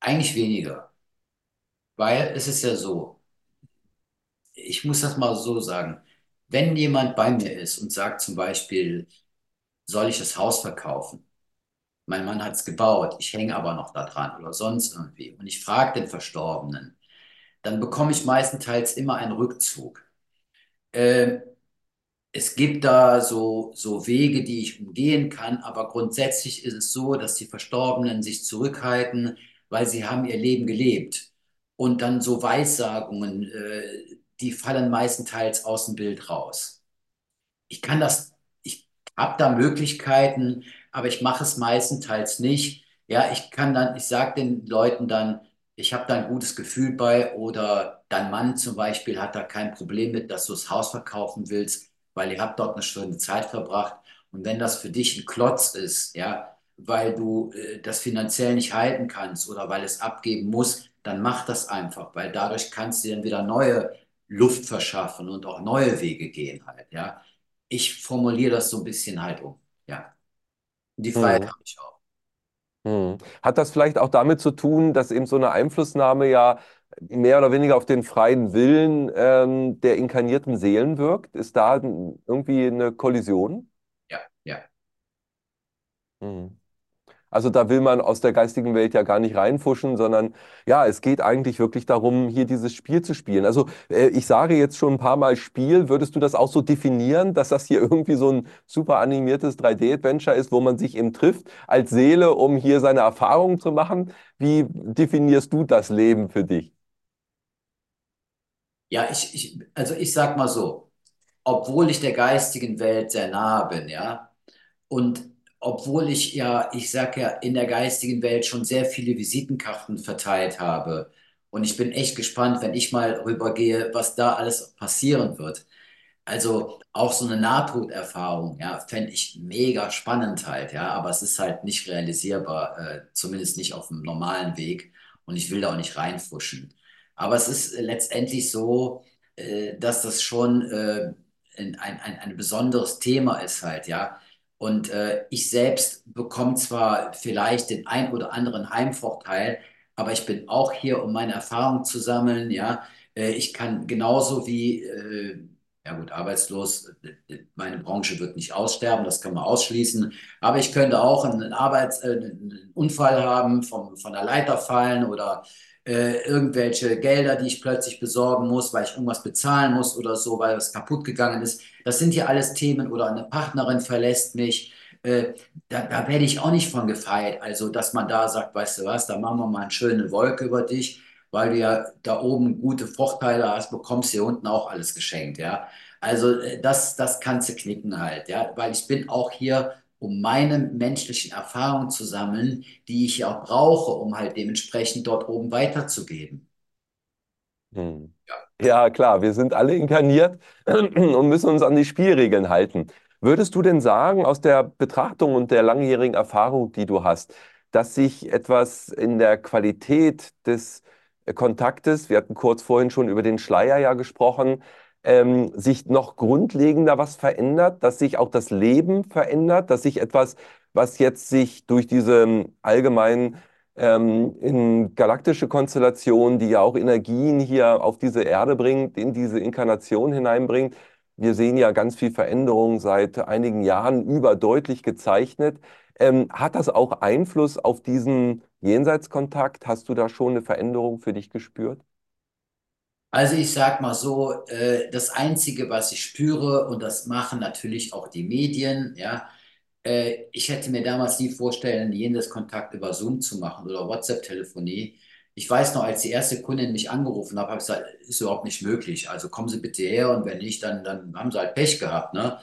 Eigentlich weniger, weil es ist ja so, ich muss das mal so sagen, wenn jemand bei mir ist und sagt zum Beispiel, soll ich das Haus verkaufen? Mein Mann hat es gebaut, ich hänge aber noch da dran oder sonst irgendwie. Und ich frage den Verstorbenen, dann bekomme ich meistenteils immer einen Rückzug. Äh, es gibt da so, so Wege, die ich umgehen kann, aber grundsätzlich ist es so, dass die Verstorbenen sich zurückhalten, weil sie haben ihr Leben gelebt. Und dann so Weissagungen, äh, die fallen meistenteils aus dem Bild raus. Ich kann das, ich habe da Möglichkeiten, aber ich mache es meistenteils nicht. Ja, ich kann dann, ich sage den Leuten dann, ich habe da ein gutes Gefühl bei oder dein Mann zum Beispiel hat da kein Problem mit, dass du das Haus verkaufen willst, weil ihr habt dort eine schöne Zeit verbracht. Und wenn das für dich ein Klotz ist, ja, weil du äh, das finanziell nicht halten kannst oder weil es abgeben muss, dann mach das einfach, weil dadurch kannst du dann wieder neue Luft verschaffen und auch neue Wege gehen halt, ja. Ich formuliere das so ein bisschen halt um, ja. Die Freiheit Hm. habe ich auch. Hm. Hat das vielleicht auch damit zu tun, dass eben so eine Einflussnahme ja mehr oder weniger auf den freien Willen ähm, der inkarnierten Seelen wirkt? Ist da irgendwie eine Kollision? Ja, ja. Hm. Also da will man aus der geistigen Welt ja gar nicht reinfuschen, sondern ja, es geht eigentlich wirklich darum, hier dieses Spiel zu spielen. Also äh, ich sage jetzt schon ein paar Mal Spiel. Würdest du das auch so definieren, dass das hier irgendwie so ein super animiertes 3D-Adventure ist, wo man sich eben trifft als Seele, um hier seine Erfahrungen zu machen? Wie definierst du das Leben für dich? Ja, ich, ich, also ich sag mal so, obwohl ich der geistigen Welt sehr nahe bin, ja, und obwohl ich ja, ich sag ja, in der geistigen Welt schon sehr viele Visitenkarten verteilt habe, und ich bin echt gespannt, wenn ich mal rübergehe, was da alles passieren wird. Also auch so eine Nahtoderfahrung, ja, fände ich mega spannend halt, ja, aber es ist halt nicht realisierbar, äh, zumindest nicht auf dem normalen Weg und ich will da auch nicht reinfuschen. Aber es ist äh, letztendlich so, äh, dass das schon äh, ein, ein, ein besonderes Thema ist halt, ja. Und äh, ich selbst bekomme zwar vielleicht den ein oder anderen Heimvorteil, aber ich bin auch hier, um meine Erfahrungen zu sammeln. Ja, äh, ich kann genauso wie, äh, ja gut, arbeitslos, meine Branche wird nicht aussterben, das kann man ausschließen, aber ich könnte auch einen Arbeits-, äh, einen Unfall haben, vom, von der Leiter fallen oder äh, irgendwelche Gelder, die ich plötzlich besorgen muss, weil ich irgendwas bezahlen muss oder so, weil es kaputt gegangen ist. Das sind hier alles Themen oder eine Partnerin verlässt mich. Äh, da, da werde ich auch nicht von gefeit. Also, dass man da sagt, weißt du was, da machen wir mal eine schöne Wolke über dich, weil du ja da oben gute Vorteile hast, bekommst hier unten auch alles geschenkt, ja. Also, äh, das, das kannst du knicken halt, ja, weil ich bin auch hier um meine menschlichen Erfahrungen zu sammeln, die ich ja auch brauche, um halt dementsprechend dort oben weiterzugeben. Hm. Ja. ja, klar, wir sind alle inkarniert und müssen uns an die Spielregeln halten. Würdest du denn sagen, aus der Betrachtung und der langjährigen Erfahrung, die du hast, dass sich etwas in der Qualität des Kontaktes, wir hatten kurz vorhin schon über den Schleier ja gesprochen, ähm, sich noch grundlegender was verändert, dass sich auch das Leben verändert, dass sich etwas, was jetzt sich durch diese ähm, allgemeinen ähm, in galaktische Konstellation, die ja auch Energien hier auf diese Erde bringt, in diese Inkarnation hineinbringt. Wir sehen ja ganz viel Veränderung seit einigen Jahren überdeutlich gezeichnet. Ähm, hat das auch Einfluss auf diesen Jenseitskontakt? Hast du da schon eine Veränderung für dich gespürt? Also ich sag mal so, äh, das Einzige, was ich spüre, und das machen natürlich auch die Medien, ja, äh, ich hätte mir damals nie vorstellen, jenes Kontakt über Zoom zu machen oder WhatsApp-Telefonie. Ich weiß noch, als die erste Kundin mich angerufen hat, habe ich gesagt, ist überhaupt nicht möglich. Also kommen Sie bitte her und wenn nicht, dann, dann haben Sie halt Pech gehabt. Ne?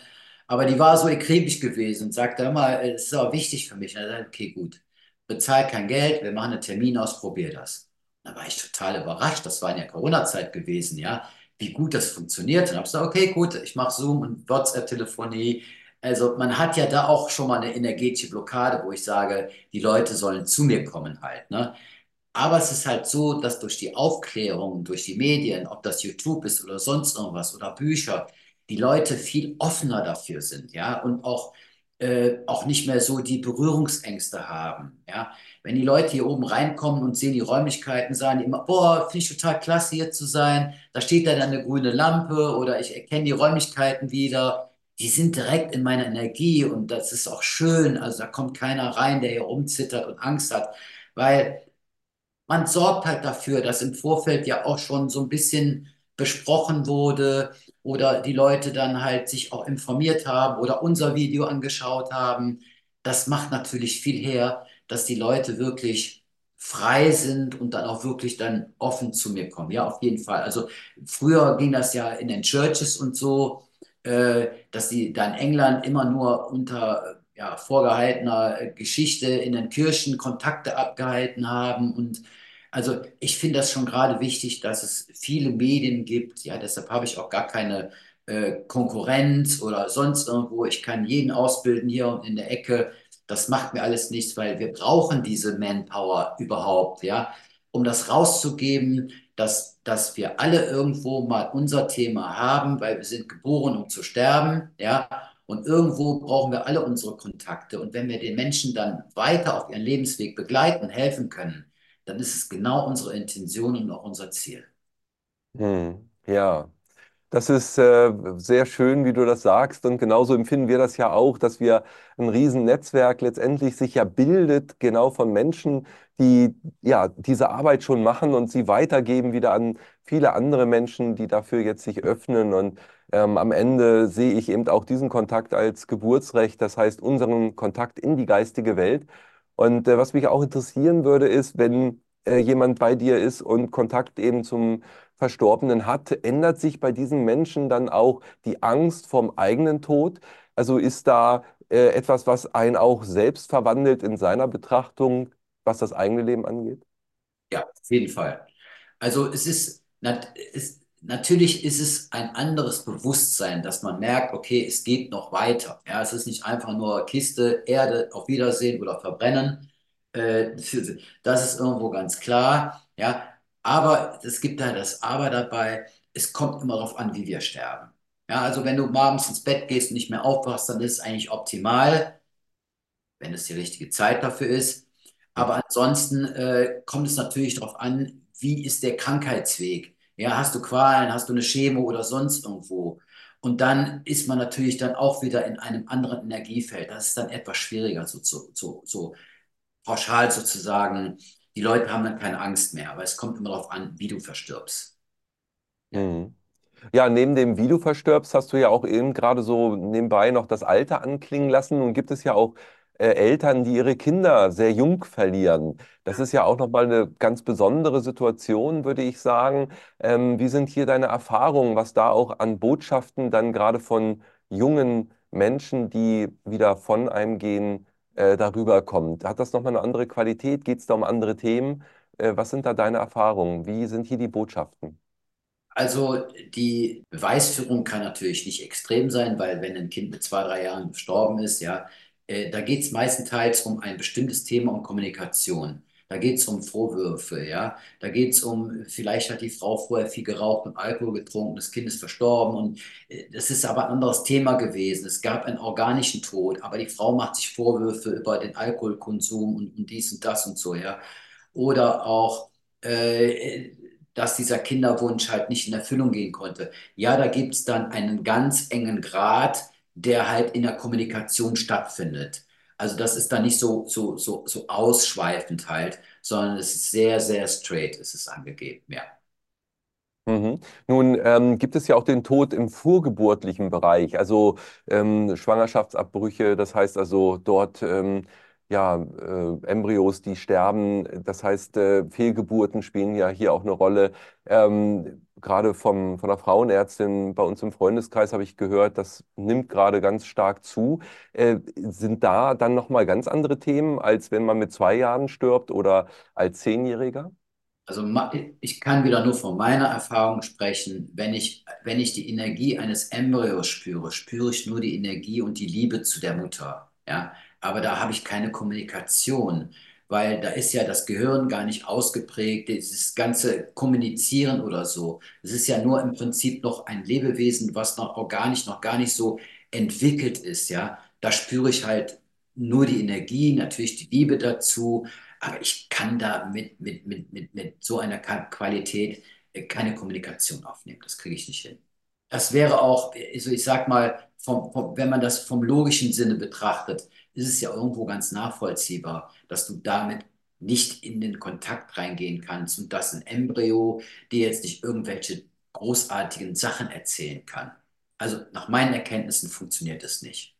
Aber die war so akribisch gewesen und sagte immer, es ist auch wichtig für mich. Und er okay, gut, bezahl kein Geld, wir machen einen Termin aus, probier das. Da war ich total überrascht. Das war in der Corona-Zeit gewesen, ja, wie gut das funktioniert. Und habe gesagt, okay, gut, ich mache Zoom und WhatsApp-Telefonie. Also man hat ja da auch schon mal eine energetische Blockade, wo ich sage, die Leute sollen zu mir kommen halt. Ne? Aber es ist halt so, dass durch die Aufklärung, durch die Medien, ob das YouTube ist oder sonst irgendwas oder Bücher, die Leute viel offener dafür sind, ja, und auch äh, auch nicht mehr so die Berührungsängste haben. Ja? Wenn die Leute hier oben reinkommen und sehen die Räumlichkeiten, sagen die immer, boah, finde ich total klasse hier zu sein. Da steht dann eine grüne Lampe oder ich erkenne die Räumlichkeiten wieder. Die sind direkt in meiner Energie und das ist auch schön. Also da kommt keiner rein, der hier rumzittert und Angst hat, weil man sorgt halt dafür, dass im Vorfeld ja auch schon so ein bisschen besprochen wurde oder die Leute dann halt sich auch informiert haben oder unser Video angeschaut haben. Das macht natürlich viel her, dass die Leute wirklich frei sind und dann auch wirklich dann offen zu mir kommen. Ja, auf jeden Fall. Also früher ging das ja in den Churches und so, äh, dass die da in England immer nur unter ja, vorgehaltener Geschichte in den Kirchen Kontakte abgehalten haben und also ich finde das schon gerade wichtig, dass es viele Medien gibt. Ja, deshalb habe ich auch gar keine äh, Konkurrenz oder sonst irgendwo. Ich kann jeden ausbilden hier in der Ecke. Das macht mir alles nichts, weil wir brauchen diese Manpower überhaupt, ja, um das rauszugeben, dass, dass wir alle irgendwo mal unser Thema haben, weil wir sind geboren, um zu sterben, ja. Und irgendwo brauchen wir alle unsere Kontakte. Und wenn wir den Menschen dann weiter auf ihren Lebensweg begleiten, helfen können, dann ist es genau unsere Intention und auch unser Ziel. Hm, ja, das ist äh, sehr schön, wie du das sagst. Und genauso empfinden wir das ja auch, dass wir ein Riesennetzwerk letztendlich sich ja bildet, genau von Menschen, die ja diese Arbeit schon machen und sie weitergeben wieder an viele andere Menschen, die dafür jetzt sich öffnen. Und ähm, am Ende sehe ich eben auch diesen Kontakt als Geburtsrecht, das heißt unseren Kontakt in die geistige Welt. Und äh, was mich auch interessieren würde, ist, wenn äh, jemand bei dir ist und Kontakt eben zum Verstorbenen hat, ändert sich bei diesen Menschen dann auch die Angst vom eigenen Tod? Also ist da äh, etwas, was einen auch selbst verwandelt in seiner Betrachtung, was das eigene Leben angeht? Ja, auf jeden Fall. Also es ist, es, natürlich ist es ein anderes Bewusstsein, dass man merkt, okay, es geht noch weiter. Ja, es ist nicht einfach nur Kiste, Erde, auf Wiedersehen oder verbrennen. Äh, das ist irgendwo ganz klar. Ja, aber es gibt da das Aber dabei. Es kommt immer darauf an, wie wir sterben. Ja, also wenn du abends ins Bett gehst und nicht mehr aufwachst, dann ist es eigentlich optimal, wenn es die richtige Zeit dafür ist. Aber ansonsten äh, kommt es natürlich darauf an, wie ist der Krankheitsweg? Ja, hast du Qualen, hast du eine Chemo oder sonst irgendwo? Und dann ist man natürlich dann auch wieder in einem anderen Energiefeld. Das ist dann etwas schwieriger, so, so, so, so pauschal sozusagen. Die Leute haben dann keine Angst mehr, aber es kommt immer darauf an, wie du verstirbst. Mhm. Ja, neben dem Wie du verstirbst, hast du ja auch eben gerade so nebenbei noch das Alter anklingen lassen. Nun gibt es ja auch äh, Eltern, die ihre Kinder sehr jung verlieren. Das ist ja auch nochmal eine ganz besondere Situation, würde ich sagen. Ähm, wie sind hier deine Erfahrungen, was da auch an Botschaften dann gerade von jungen Menschen, die wieder von einem gehen, äh, darüber kommt? Hat das nochmal eine andere Qualität? Geht es da um andere Themen? Äh, was sind da deine Erfahrungen? Wie sind hier die Botschaften? Also die Beweisführung kann natürlich nicht extrem sein, weil wenn ein Kind mit zwei, drei Jahren gestorben ist, ja, äh, da geht es meistenteils um ein bestimmtes Thema um Kommunikation. Da geht es um Vorwürfe, ja. Da geht es um, vielleicht hat die Frau vorher viel geraucht und Alkohol getrunken, das Kind ist verstorben und äh, das ist aber ein anderes Thema gewesen. Es gab einen organischen Tod, aber die Frau macht sich Vorwürfe über den Alkoholkonsum und, und dies und das und so, ja. Oder auch äh, dass dieser Kinderwunsch halt nicht in Erfüllung gehen konnte. Ja, da gibt es dann einen ganz engen Grad, der halt in der Kommunikation stattfindet. Also das ist dann nicht so, so, so, so ausschweifend halt, sondern es ist sehr, sehr straight, ist es angegeben, ja. Mhm. Nun ähm, gibt es ja auch den Tod im vorgeburtlichen Bereich, also ähm, Schwangerschaftsabbrüche, das heißt also dort ähm, ja, äh, Embryos, die sterben. Das heißt, äh, Fehlgeburten spielen ja hier auch eine Rolle. Ähm, gerade vom, von der Frauenärztin bei uns im Freundeskreis habe ich gehört, das nimmt gerade ganz stark zu. Äh, sind da dann nochmal ganz andere Themen, als wenn man mit zwei Jahren stirbt oder als Zehnjähriger? Also ich kann wieder nur von meiner Erfahrung sprechen. Wenn ich, wenn ich die Energie eines Embryos spüre, spüre ich nur die Energie und die Liebe zu der Mutter. Ja, aber da habe ich keine Kommunikation, weil da ist ja das Gehirn gar nicht ausgeprägt, dieses ganze Kommunizieren oder so. Es ist ja nur im Prinzip noch ein Lebewesen, was noch organisch noch gar nicht so entwickelt ist, ja. Da spüre ich halt nur die Energie, natürlich die Liebe dazu, aber ich kann da mit, mit, mit, mit, mit so einer Qualität äh, keine Kommunikation aufnehmen. Das kriege ich nicht hin. Das wäre auch, also ich sag mal, vom, vom, wenn man das vom logischen Sinne betrachtet, ist es ja irgendwo ganz nachvollziehbar, dass du damit nicht in den Kontakt reingehen kannst und dass ein Embryo dir jetzt nicht irgendwelche großartigen Sachen erzählen kann. Also nach meinen Erkenntnissen funktioniert es nicht.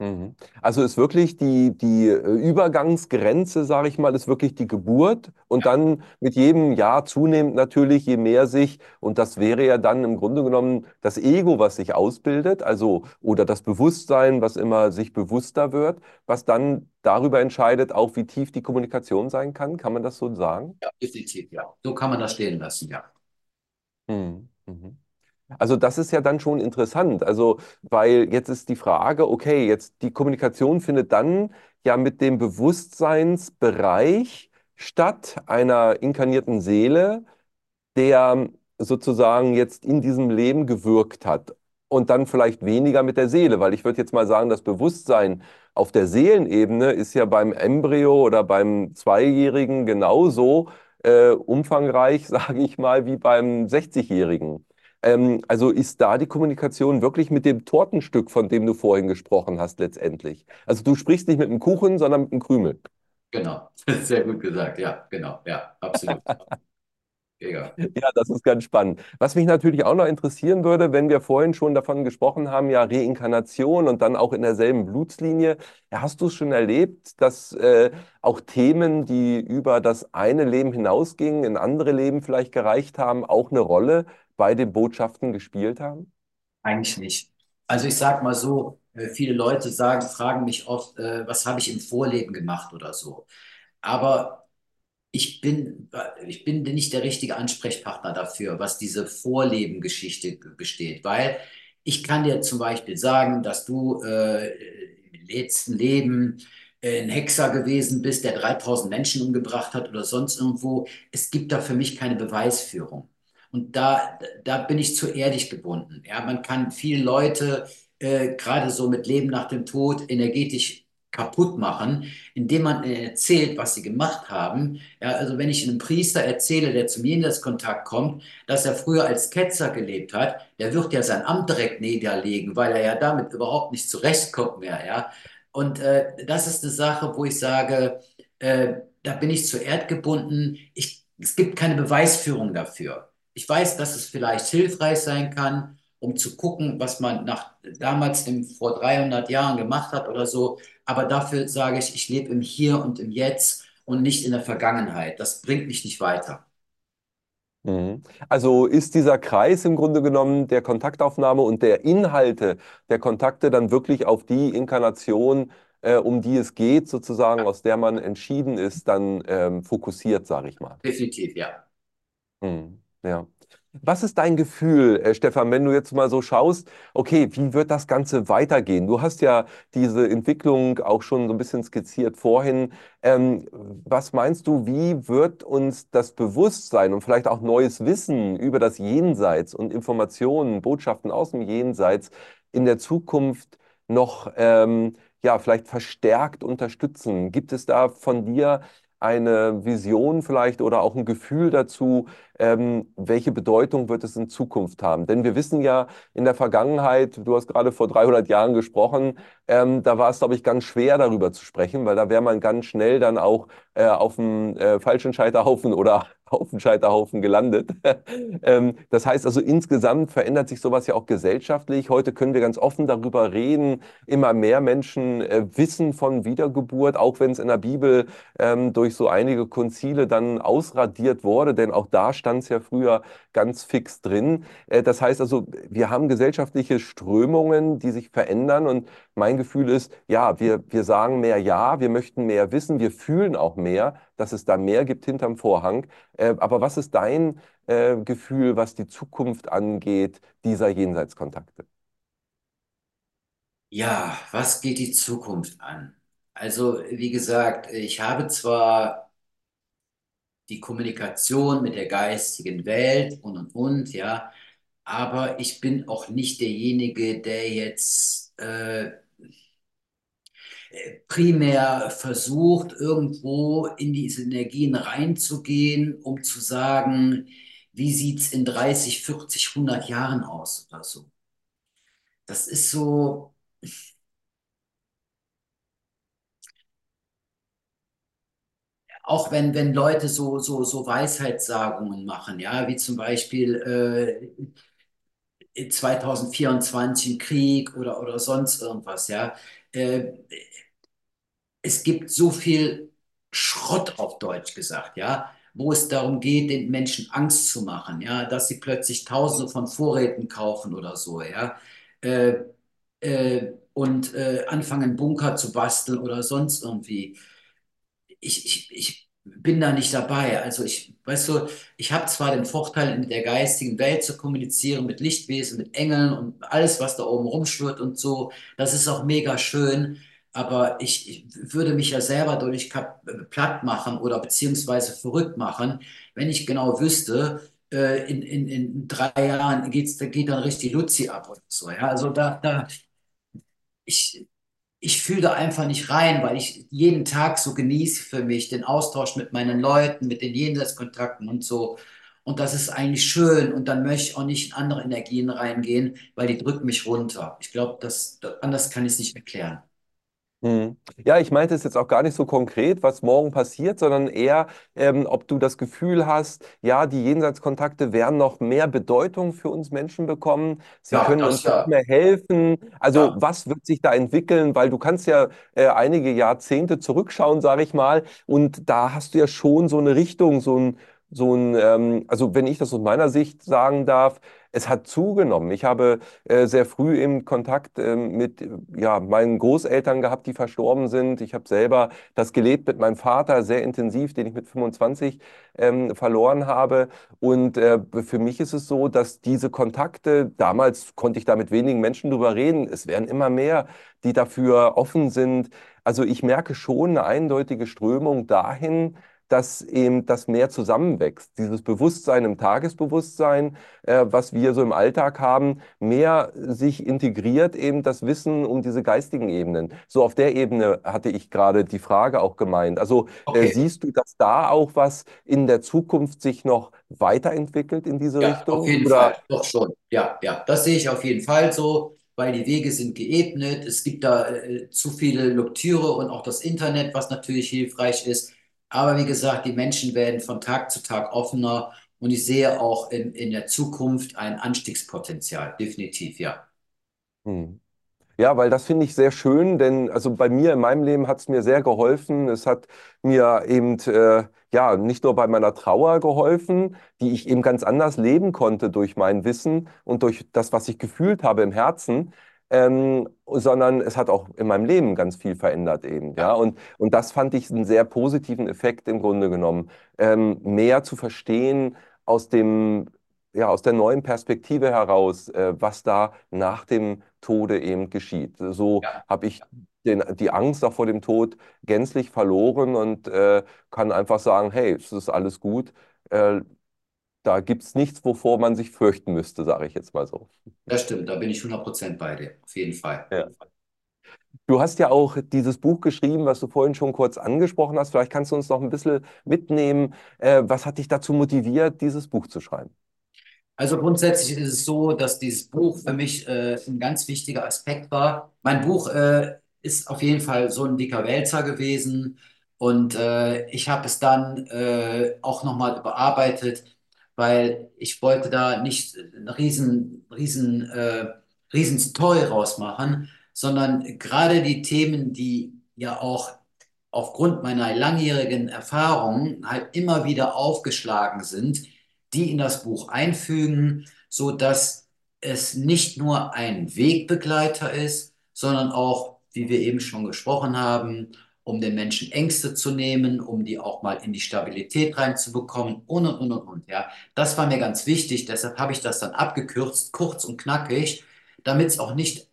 Mhm. Also ist wirklich die, die äh, Übergangsgrenze, sage ich mal, ist wirklich die Geburt und dann mit jedem Jahr zunehmend natürlich, je mehr sich, und das wäre ja dann im Grunde genommen das Ego, was sich ausbildet, also oder das Bewusstsein, was immer sich bewusster wird, was dann darüber entscheidet, auch wie tief die Kommunikation sein kann. Kann man das so sagen? Ja, definitiv, ja. So kann man das stehen lassen, ja. Mhm. Mhm. Also das ist ja dann schon interessant. Also, weil jetzt ist die Frage, okay, jetzt die Kommunikation findet dann ja mit dem Bewusstseinsbereich statt einer inkarnierten Seele, der sozusagen jetzt in diesem Leben gewirkt hat. Und dann vielleicht weniger mit der Seele, weil ich würde jetzt mal sagen, das Bewusstsein auf der Seelenebene ist ja beim Embryo oder beim Zweijährigen genauso äh, umfangreich, sage ich mal, wie beim 60-Jährigen. Ähm, also ist da die Kommunikation wirklich mit dem Tortenstück, von dem du vorhin gesprochen hast, letztendlich? Also du sprichst nicht mit einem Kuchen, sondern mit einem Krümel. Genau, sehr gut gesagt. Ja, genau, ja, absolut. Ja. ja, das ist ganz spannend. Was mich natürlich auch noch interessieren würde, wenn wir vorhin schon davon gesprochen haben, ja, Reinkarnation und dann auch in derselben Blutslinie. Ja, hast du es schon erlebt, dass äh, auch Themen, die über das eine Leben hinausgingen, in andere Leben vielleicht gereicht haben, auch eine Rolle bei den Botschaften gespielt haben? Eigentlich nicht. Also ich sage mal so, äh, viele Leute sagen, fragen mich oft, äh, was habe ich im Vorleben gemacht oder so. Aber ich bin, ich bin nicht der richtige Ansprechpartner dafür, was diese Vorlebengeschichte besteht, weil ich kann dir zum Beispiel sagen, dass du äh, im letzten Leben äh, ein Hexer gewesen bist, der 3000 Menschen umgebracht hat oder sonst irgendwo. Es gibt da für mich keine Beweisführung. Und da, da bin ich zu ehrlich gebunden. Ja, man kann viele Leute äh, gerade so mit Leben nach dem Tod energetisch kaputt machen, indem man erzählt, was sie gemacht haben. Ja, also wenn ich einem Priester erzähle, der zum Jenseitskontakt kommt, dass er früher als Ketzer gelebt hat, der wird ja sein Amt direkt niederlegen, weil er ja damit überhaupt nicht zurechtkommt mehr. Ja? Und äh, das ist eine Sache, wo ich sage, äh, da bin ich zu erdgebunden. Ich, es gibt keine Beweisführung dafür. Ich weiß, dass es vielleicht hilfreich sein kann, um zu gucken, was man nach damals im, vor 300 Jahren gemacht hat oder so. Aber dafür sage ich, ich lebe im Hier und im Jetzt und nicht in der Vergangenheit. Das bringt mich nicht weiter. Mhm. Also ist dieser Kreis im Grunde genommen der Kontaktaufnahme und der Inhalte der Kontakte dann wirklich auf die Inkarnation, äh, um die es geht, sozusagen, aus der man entschieden ist, dann ähm, fokussiert, sage ich mal. Definitiv, ja. Mhm. Ja. Was ist dein Gefühl, äh, Stefan, wenn du jetzt mal so schaust, okay, wie wird das Ganze weitergehen? Du hast ja diese Entwicklung auch schon so ein bisschen skizziert vorhin. Ähm, was meinst du, wie wird uns das Bewusstsein und vielleicht auch neues Wissen über das Jenseits und Informationen, Botschaften aus dem Jenseits in der Zukunft noch ähm, ja, vielleicht verstärkt unterstützen? Gibt es da von dir eine Vision vielleicht oder auch ein Gefühl dazu, ähm, welche Bedeutung wird es in Zukunft haben? Denn wir wissen ja in der Vergangenheit, du hast gerade vor 300 Jahren gesprochen, ähm, da war es, glaube ich, ganz schwer darüber zu sprechen, weil da wäre man ganz schnell dann auch äh, auf dem äh, falschen Scheiterhaufen oder auf dem Scheiterhaufen gelandet. ähm, das heißt also, insgesamt verändert sich sowas ja auch gesellschaftlich. Heute können wir ganz offen darüber reden. Immer mehr Menschen äh, wissen von Wiedergeburt, auch wenn es in der Bibel ähm, durch so einige Konzile dann ausradiert wurde, denn auch da stand es ja früher ganz fix drin. Äh, das heißt also, wir haben gesellschaftliche Strömungen, die sich verändern und mein Gefühl ist, ja, wir, wir sagen mehr Ja, wir möchten mehr wissen, wir fühlen auch mehr, dass es da mehr gibt hinterm Vorhang. Äh, aber was ist dein äh, Gefühl, was die Zukunft angeht, dieser Jenseitskontakte? Ja, was geht die Zukunft an? Also, wie gesagt, ich habe zwar die Kommunikation mit der geistigen Welt und und und, ja, aber ich bin auch nicht derjenige, der jetzt äh, primär versucht, irgendwo in diese Energien reinzugehen, um zu sagen, wie sieht es in 30, 40, 100 Jahren aus oder so. Das ist so, auch wenn, wenn Leute so, so, so Weisheitssagungen machen, ja, wie zum Beispiel äh, 2024 Krieg oder, oder sonst irgendwas, ja. Äh, es gibt so viel Schrott auf Deutsch gesagt, ja, wo es darum geht, den Menschen Angst zu machen, ja, dass sie plötzlich Tausende von Vorräten kaufen oder so, ja, äh, äh, und äh, anfangen Bunker zu basteln oder sonst irgendwie. Ich, ich, ich bin da nicht dabei. Also ich, weißt du, ich habe zwar den Vorteil, in der geistigen Welt zu kommunizieren, mit Lichtwesen, mit Engeln und alles, was da oben rumschwirrt und so. Das ist auch mega schön. Aber ich, ich würde mich ja selber dadurch platt machen oder beziehungsweise verrückt machen, wenn ich genau wüsste, äh, in, in, in drei Jahren geht's, da geht dann richtig Luzi ab oder so. Ja? Also da, da ich, ich fühle da einfach nicht rein, weil ich jeden Tag so genieße für mich den Austausch mit meinen Leuten, mit den Jenseitskontakten und so. Und das ist eigentlich schön. Und dann möchte ich auch nicht in andere Energien reingehen, weil die drücken mich runter. Ich glaube, das, anders kann ich es nicht erklären. Mhm. Ja, ich meinte es jetzt auch gar nicht so konkret, was morgen passiert, sondern eher, ähm, ob du das Gefühl hast, ja, die Jenseitskontakte werden noch mehr Bedeutung für uns Menschen bekommen. Sie Ja, können das uns noch ja. mehr helfen. Also, Ja. was wird sich da entwickeln? Weil du kannst ja äh, einige Jahrzehnte zurückschauen, sage ich mal, und da hast du ja schon so eine Richtung, so ein, so ein, ähm, also wenn ich das aus meiner Sicht sagen darf, es hat zugenommen. Ich habe äh, sehr früh im Kontakt äh, mit ja, meinen Großeltern gehabt, die verstorben sind. Ich habe selber das gelebt mit meinem Vater sehr intensiv, den ich mit 25 ähm, verloren habe. Und äh, für mich ist es so, dass diese Kontakte, damals konnte ich da mit wenigen Menschen drüber reden, es werden immer mehr, die dafür offen sind. Also ich merke schon eine eindeutige Strömung dahin, dass eben das mehr zusammenwächst. Dieses Bewusstsein im Tagesbewusstsein, äh, was wir so im Alltag haben, mehr sich integriert eben das Wissen um diese geistigen Ebenen. So auf der Ebene hatte ich gerade die Frage auch gemeint. Also äh, Okay. siehst du, dass da auch was in der Zukunft sich noch weiterentwickelt in diese Ja, auf Richtung? jeden Oder Fall, doch schon. Ja, ja, das sehe ich auf jeden Fall so, weil die Wege sind geebnet. Es gibt da äh, zu viele Lektüre und auch das Internet, was natürlich hilfreich ist. Aber wie gesagt, die Menschen werden von Tag zu Tag offener und ich sehe auch in, in der Zukunft ein Anstiegspotenzial. Definitiv, ja. hm. Ja, weil das finde ich sehr schön, denn also bei mir in meinem Leben hat es mir sehr geholfen. Es hat mir eben äh, ja nicht nur bei meiner Trauer geholfen, die ich eben ganz anders leben konnte durch mein Wissen und durch das, was ich gefühlt habe im Herzen, ähm, sondern es hat auch in meinem Leben ganz viel verändert eben. Ja, und, und das fand ich einen sehr positiven Effekt im Grunde genommen, ähm, mehr zu verstehen aus dem ja, aus der neuen Perspektive heraus, äh, was da nach dem Tode eben geschieht. So ja, habe ich den, die Angst auch vor dem Tod gänzlich verloren und äh, kann einfach sagen, hey, es ist alles gut. Äh, da gibt es nichts, wovor man sich fürchten müsste, sage ich jetzt mal so. das stimmt. Da bin ich 100% bei dir. Auf jeden Fall. Ja. Du hast ja auch dieses Buch geschrieben, was du vorhin schon kurz angesprochen hast. Vielleicht kannst du uns noch ein bisschen mitnehmen. Äh, was hat dich dazu motiviert, dieses Buch zu schreiben? Also grundsätzlich ist es so, dass dieses Buch für mich äh, ein ganz wichtiger Aspekt war. Mein Buch äh, ist auf jeden Fall so ein dicker Wälzer gewesen und äh, ich habe es dann äh, auch nochmal überarbeitet, weil ich wollte da nicht eine riesen, riesen, äh, riesen Story rausmachen, sondern gerade die Themen, die ja auch aufgrund meiner langjährigen Erfahrung halt immer wieder aufgeschlagen sind, die in das Buch einfügen, so dass es nicht nur ein Wegbegleiter ist, sondern auch, wie wir eben schon gesprochen haben, um den Menschen Ängste zu nehmen, um die auch mal in die Stabilität reinzubekommen und und und und und. Ja, das war mir ganz wichtig. Deshalb habe ich das dann abgekürzt, kurz und knackig, damit es auch nicht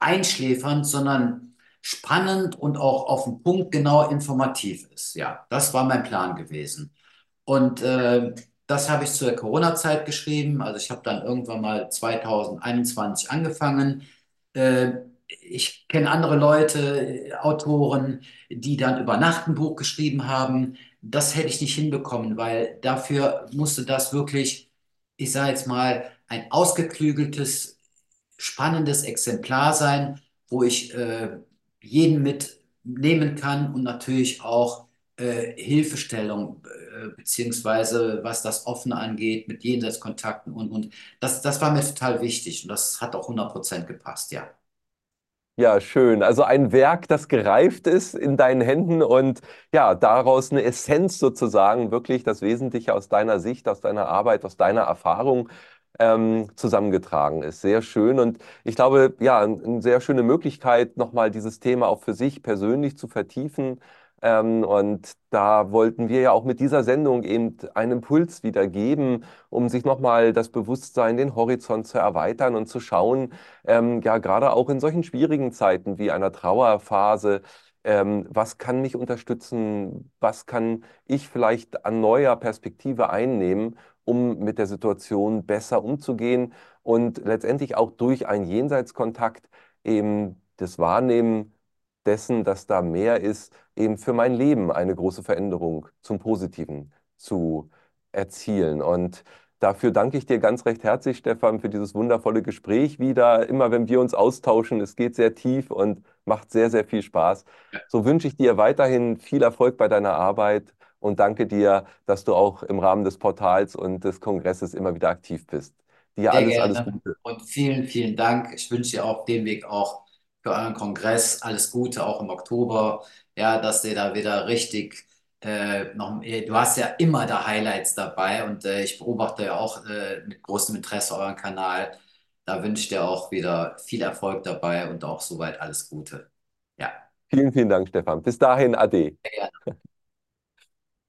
einschläfernd, sondern spannend und auch auf den Punkt genau informativ ist. Ja, das war mein Plan gewesen. Und äh, das habe ich zur Corona-Zeit geschrieben. Also ich habe dann irgendwann mal 2021 angefangen. Äh, ich kenne andere Leute, Autoren, die dann über Nacht ein Buch geschrieben haben. Das hätte ich nicht hinbekommen, weil dafür musste das wirklich, ich sage jetzt mal, ein ausgeklügeltes, spannendes Exemplar sein, wo ich äh, jeden mitnehmen kann und natürlich auch äh, Hilfestellung, äh, beziehungsweise was das Offene angeht, mit Jenseitskontakten und, und das, das war mir total wichtig und das hat auch 100% gepasst, ja. Ja, schön. Also ein Werk, das gereift ist in deinen Händen und ja, daraus eine Essenz sozusagen, wirklich das Wesentliche aus deiner Sicht, aus deiner Arbeit, aus deiner Erfahrung ähm, zusammengetragen ist. Sehr schön und ich glaube, ja, ein- eine sehr schöne Möglichkeit, nochmal dieses Thema auch für sich persönlich zu vertiefen. Ähm, und da wollten wir ja auch mit dieser Sendung eben einen Impuls wieder geben, um sich nochmal das Bewusstsein, den Horizont zu erweitern und zu schauen, ähm, ja, gerade auch in solchen schwierigen Zeiten wie einer Trauerphase, ähm, was kann mich unterstützen? Was kann ich vielleicht an neuer Perspektive einnehmen, um mit der Situation besser umzugehen und letztendlich auch durch einen Jenseitskontakt eben das Wahrnehmen dessen, dass da mehr ist, eben für mein Leben eine große Veränderung zum Positiven zu erzielen. Und dafür danke ich dir ganz recht herzlich, Stefan, für dieses wundervolle Gespräch wieder. Immer wenn wir uns austauschen, es geht sehr tief und macht sehr, sehr viel Spaß. So wünsche ich dir weiterhin viel Erfolg bei deiner Arbeit und danke dir, dass du auch im Rahmen des Portals und des Kongresses immer wieder aktiv bist. Dir Sehr alles, alles Gute. und vielen, vielen Dank. Ich wünsche dir auf dem Weg auch für euren Kongress alles Gute, auch im Oktober. Ja, dass ihr da wieder richtig äh, noch, du hast ja immer da Highlights dabei und äh, ich beobachte ja auch äh, mit großem Interesse euren Kanal. Da wünsche ich dir auch wieder viel Erfolg dabei und auch soweit alles Gute. Ja, Vielen, vielen Dank, Stefan. Bis dahin, Ade. sehr gerne.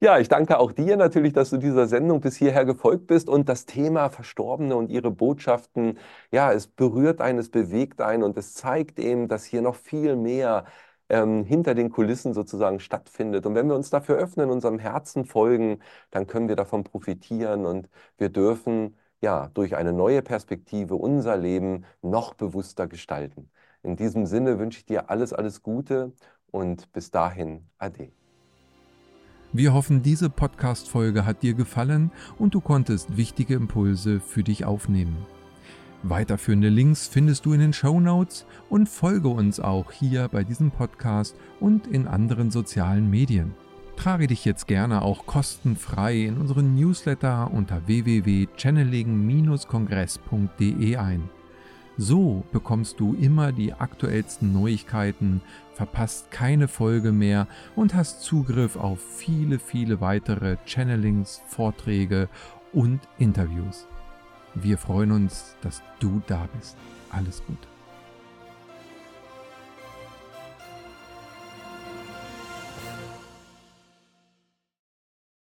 Ja, ich danke auch dir natürlich, dass du dieser Sendung bis hierher gefolgt bist und das Thema Verstorbene und ihre Botschaften, ja, es berührt einen, es bewegt einen und es zeigt eben, dass hier noch viel mehr ähm, hinter den Kulissen sozusagen stattfindet. Und wenn wir uns dafür öffnen, unserem Herzen folgen, dann können wir davon profitieren und wir dürfen ja durch eine neue Perspektive unser Leben noch bewusster gestalten. In diesem Sinne wünsche ich dir alles, alles Gute und bis dahin, ade. Wir hoffen, diese Podcast-Folge hat dir gefallen und du konntest wichtige Impulse für dich aufnehmen. Weiterführende Links findest du in den Show Notes und folge uns auch hier bei diesem Podcast und in anderen sozialen Medien. Trage dich jetzt gerne auch kostenfrei in unseren Newsletter unter www.channeling-kongress.de ein. So bekommst du immer die aktuellsten Neuigkeiten, verpasst keine Folge mehr und hast Zugriff auf viele, viele weitere Channelings, Vorträge und Interviews. Wir freuen uns, dass du da bist. Alles Gute.